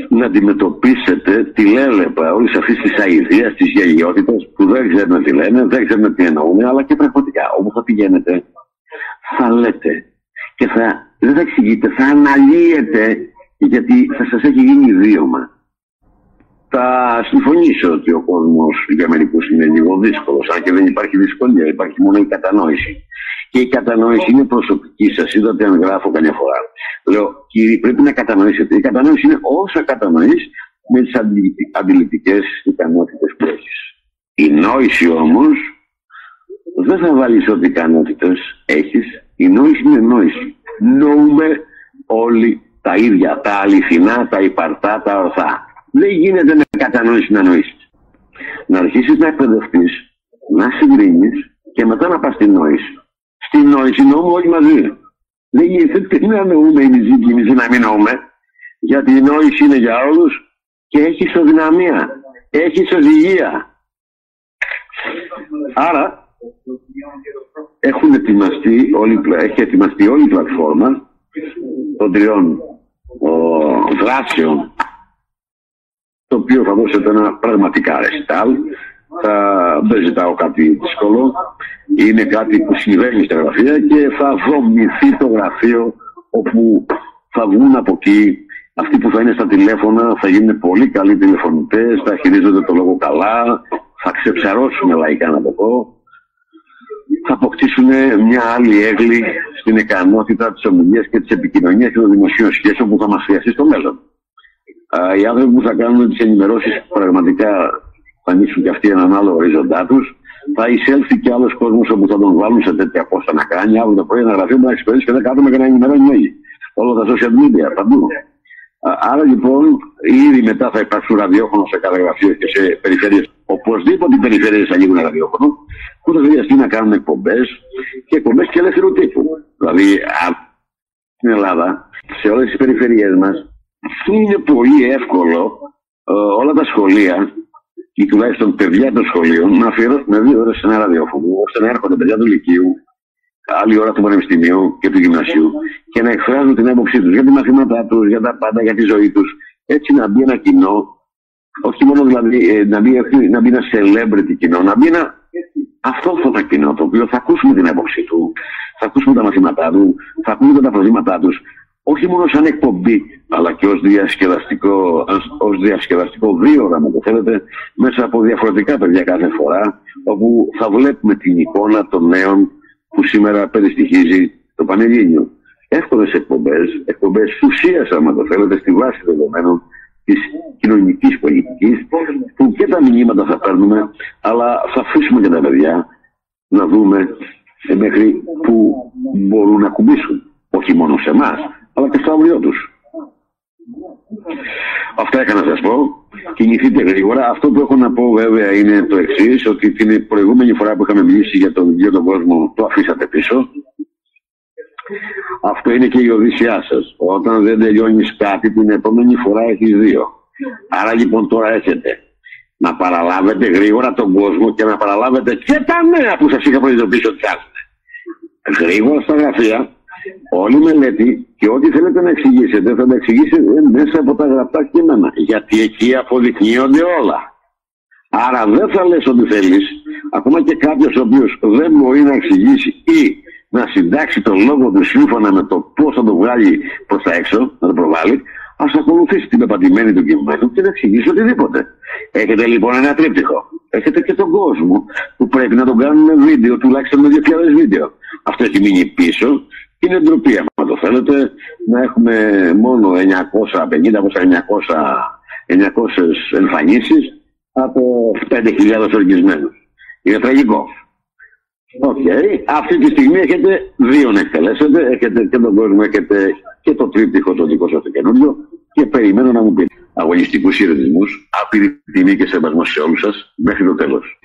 να αντιμετωπίσετε τη λέλεπα όλη αυτή τη αηδία, της γελιότητας που δεν ξέρουν τι λένε, δεν ξέρουν τι εννοούν, αλλά και πραγματικά όπου θα πηγαίνετε θα λέτε και θα, δεν θα εξηγείτε, θα αναλύετε γιατί θα σας έχει γίνει ιδίωμα. Θα συμφωνήσω ότι ο κόσμος για μερικούς είναι λίγο δύσκολος, αν και δεν υπάρχει δυσκολία, υπάρχει μόνο η κατανόηση και η κατανόηση είναι προσωπική. Σας είδατε αν γράφω καμιά φορά. Λέω, κύριε, πρέπει να κατανοήσετε. Η κατανόηση είναι όσα κατανοείς με τις αντιληπτικές ικανότητες που έχεις. Η νόηση όμως δεν θα βάλεις ό,τι ικανότητες έχεις. Η νόηση είναι νόηση. Νοούμε όλοι τα ίδια, τα αληθινά, τα υπαρτά, τα ορθά. Δεν γίνεται με κατανόηση να νοήσεις. Να αρχίσεις να εκπαιδευτείς, να συγκρίνεις και μετά να πας στην νόηση στην νόηση νόμου όλοι μαζί. Δεν γίνεται να νοούμε η μισή και η μισή να μην νοούμε. Γιατί η νόηση είναι για όλους και έχει ισοδυναμία. Έχει ισοζυγία. Άρα έχουν ετοιμαστεί όλη, έχει ετοιμαστεί όλη η πλατφόρμα των τριών δράσεων το οποίο θα δώσετε ένα πραγματικά ρεστάλ δεν ζητάω κάτι δύσκολο. Είναι κάτι που συμβαίνει στα γραφεία και θα δομηθεί το γραφείο όπου θα βγουν από εκεί αυτοί που θα είναι στα τηλέφωνα θα γίνουν πολύ καλοί τηλεφωνητές, θα χειρίζονται το λόγο καλά, θα ξεψαρώσουν λαϊκά να το πω, θα αποκτήσουν μια άλλη έγκλη στην ικανότητα της ομιλίας και της επικοινωνίας και των δημοσίων σχέσεων που θα μας χρειαστεί στο μέλλον. Οι άνθρωποι που θα κάνουν τις ενημερώσεις πραγματικά θα ανοίξουν και αυτοί έναν άλλο ορίζοντά τους. Θα εισέλθει και άλλος κόσμος όπου θα τον βάλουν σε τέτοια πόστα να κάνει. Αύριο το πρωί ένα γραφείο να εξυπηρετήσει και δεν κάθομαι και να ενημερώνει όλοι. Όλα τα social media, παντού. Άρα λοιπόν, ήδη μετά θα υπάρξουν ραδιόφωνο σε κάθε γραφείο και σε περιφέρειες. Οπωσδήποτε οι περιφέρειες θα ανοίγουν ραδιόφωνο, που θα χρειαστεί να κάνουν εκπομπές και εκπομπές και ελεύθερου τύπου. Δηλαδή, στην Ελλάδα, σε όλες τις περιφερειές μας, είναι πολύ εύκολο ε, όλα τα σχολεία ή τουλάχιστον παιδιά των σχολείων να αφιερώσουν δύο ώρες σε ένα ραδιόφωνο, ώστε να έρχονται παιδιά του Λυκείου, άλλη ώρα του Πανεπιστημίου και του Γυμνασίου και να εκφράζουν την άποψή τους για τη μαθήματά τους, για τα πάντα, για τη ζωή τους. Έτσι να μπει ένα κοινό, όχι μόνο δηλαδή ε, να μπει, να μπει ένα celebrity κοινό, να μπει ένα αυτόφωνα κοινό, το οποίο θα ακούσουμε την άποψή του, θα ακούσουμε τα μαθήματά του, θα ακούσουμε τα προβλήματά τους, όχι μόνο σαν εκπομπή, αλλά και ως διασκεδαστικό, ως διασκεδαστικό αν το θέλετε, μέσα από διαφορετικά παιδιά κάθε φορά, όπου θα βλέπουμε την εικόνα των νέων που σήμερα περιστοιχίζει το Πανελλήνιο. Εύκολες εκπομπές, εκπομπές ουσίας, άμα το θέλετε, στη βάση δεδομένων της κοινωνικής πολιτικής, που και τα μηνύματα θα παίρνουμε, αλλά θα αφήσουμε και τα παιδιά να δούμε μέχρι που μπορούν να κουμπίσουν όχι μόνο σε εμάς, αλλά και στο αύριο τους. Αυτά είχα να σας πω. Κινηθείτε γρήγορα. Αυτό που έχω να πω βέβαια είναι το εξής, ότι την προηγούμενη φορά που είχαμε μιλήσει για τον ίδιο τον κόσμο το αφήσατε πίσω. Αυτό είναι και η οδύσσιά σας. Όταν δεν τελειώνεις κάτι, την επόμενη φορά έχεις δύο. Άρα λοιπόν τώρα έχετε να παραλάβετε γρήγορα τον κόσμο και να παραλάβετε και τα νέα που σας είχα προειδοποιήσει ότι κάνετε. Γρήγορα στα γραφεία, όλη η μελέτη και ό,τι θέλετε να εξηγήσετε θα τα εξηγήσετε μέσα από τα γραπτά κείμενα. Γιατί εκεί αποδεικνύονται όλα. Άρα δεν θα λες ότι θέλεις, ακόμα και κάποιος ο οποίος δεν μπορεί να εξηγήσει ή να συντάξει τον λόγο του σύμφωνα με το πώς θα το βγάλει προς τα έξω, να το προβάλλει, ας ακολουθήσει την πεπατημένη του κειμένου και να εξηγήσει οτιδήποτε. Έχετε λοιπόν ένα τρίπτυχο. Έχετε και τον κόσμο που πρέπει να τον κάνουν βίντεο, τουλάχιστον με 2.000 βίντεο. Αυτό έχει μείνει πίσω. Είναι ντροπή, αν το θέλετε, να έχουμε μόνο 950 900, 900 εμφανίσεις από 5.000 οργισμένους. Είναι τραγικό. OK. Okay. Αυτή τη στιγμή έχετε δύο να εκτελέσετε. Έχετε και τον κόσμο, έχετε και το τρίπτυχο το δικό σας το καινούριο. Και περιμένω να μου πείτε αγωνιστικούς χαιρετισμούς, άπειρη τιμή και σεβασμό σε όλους σας μέχρι το τέλος.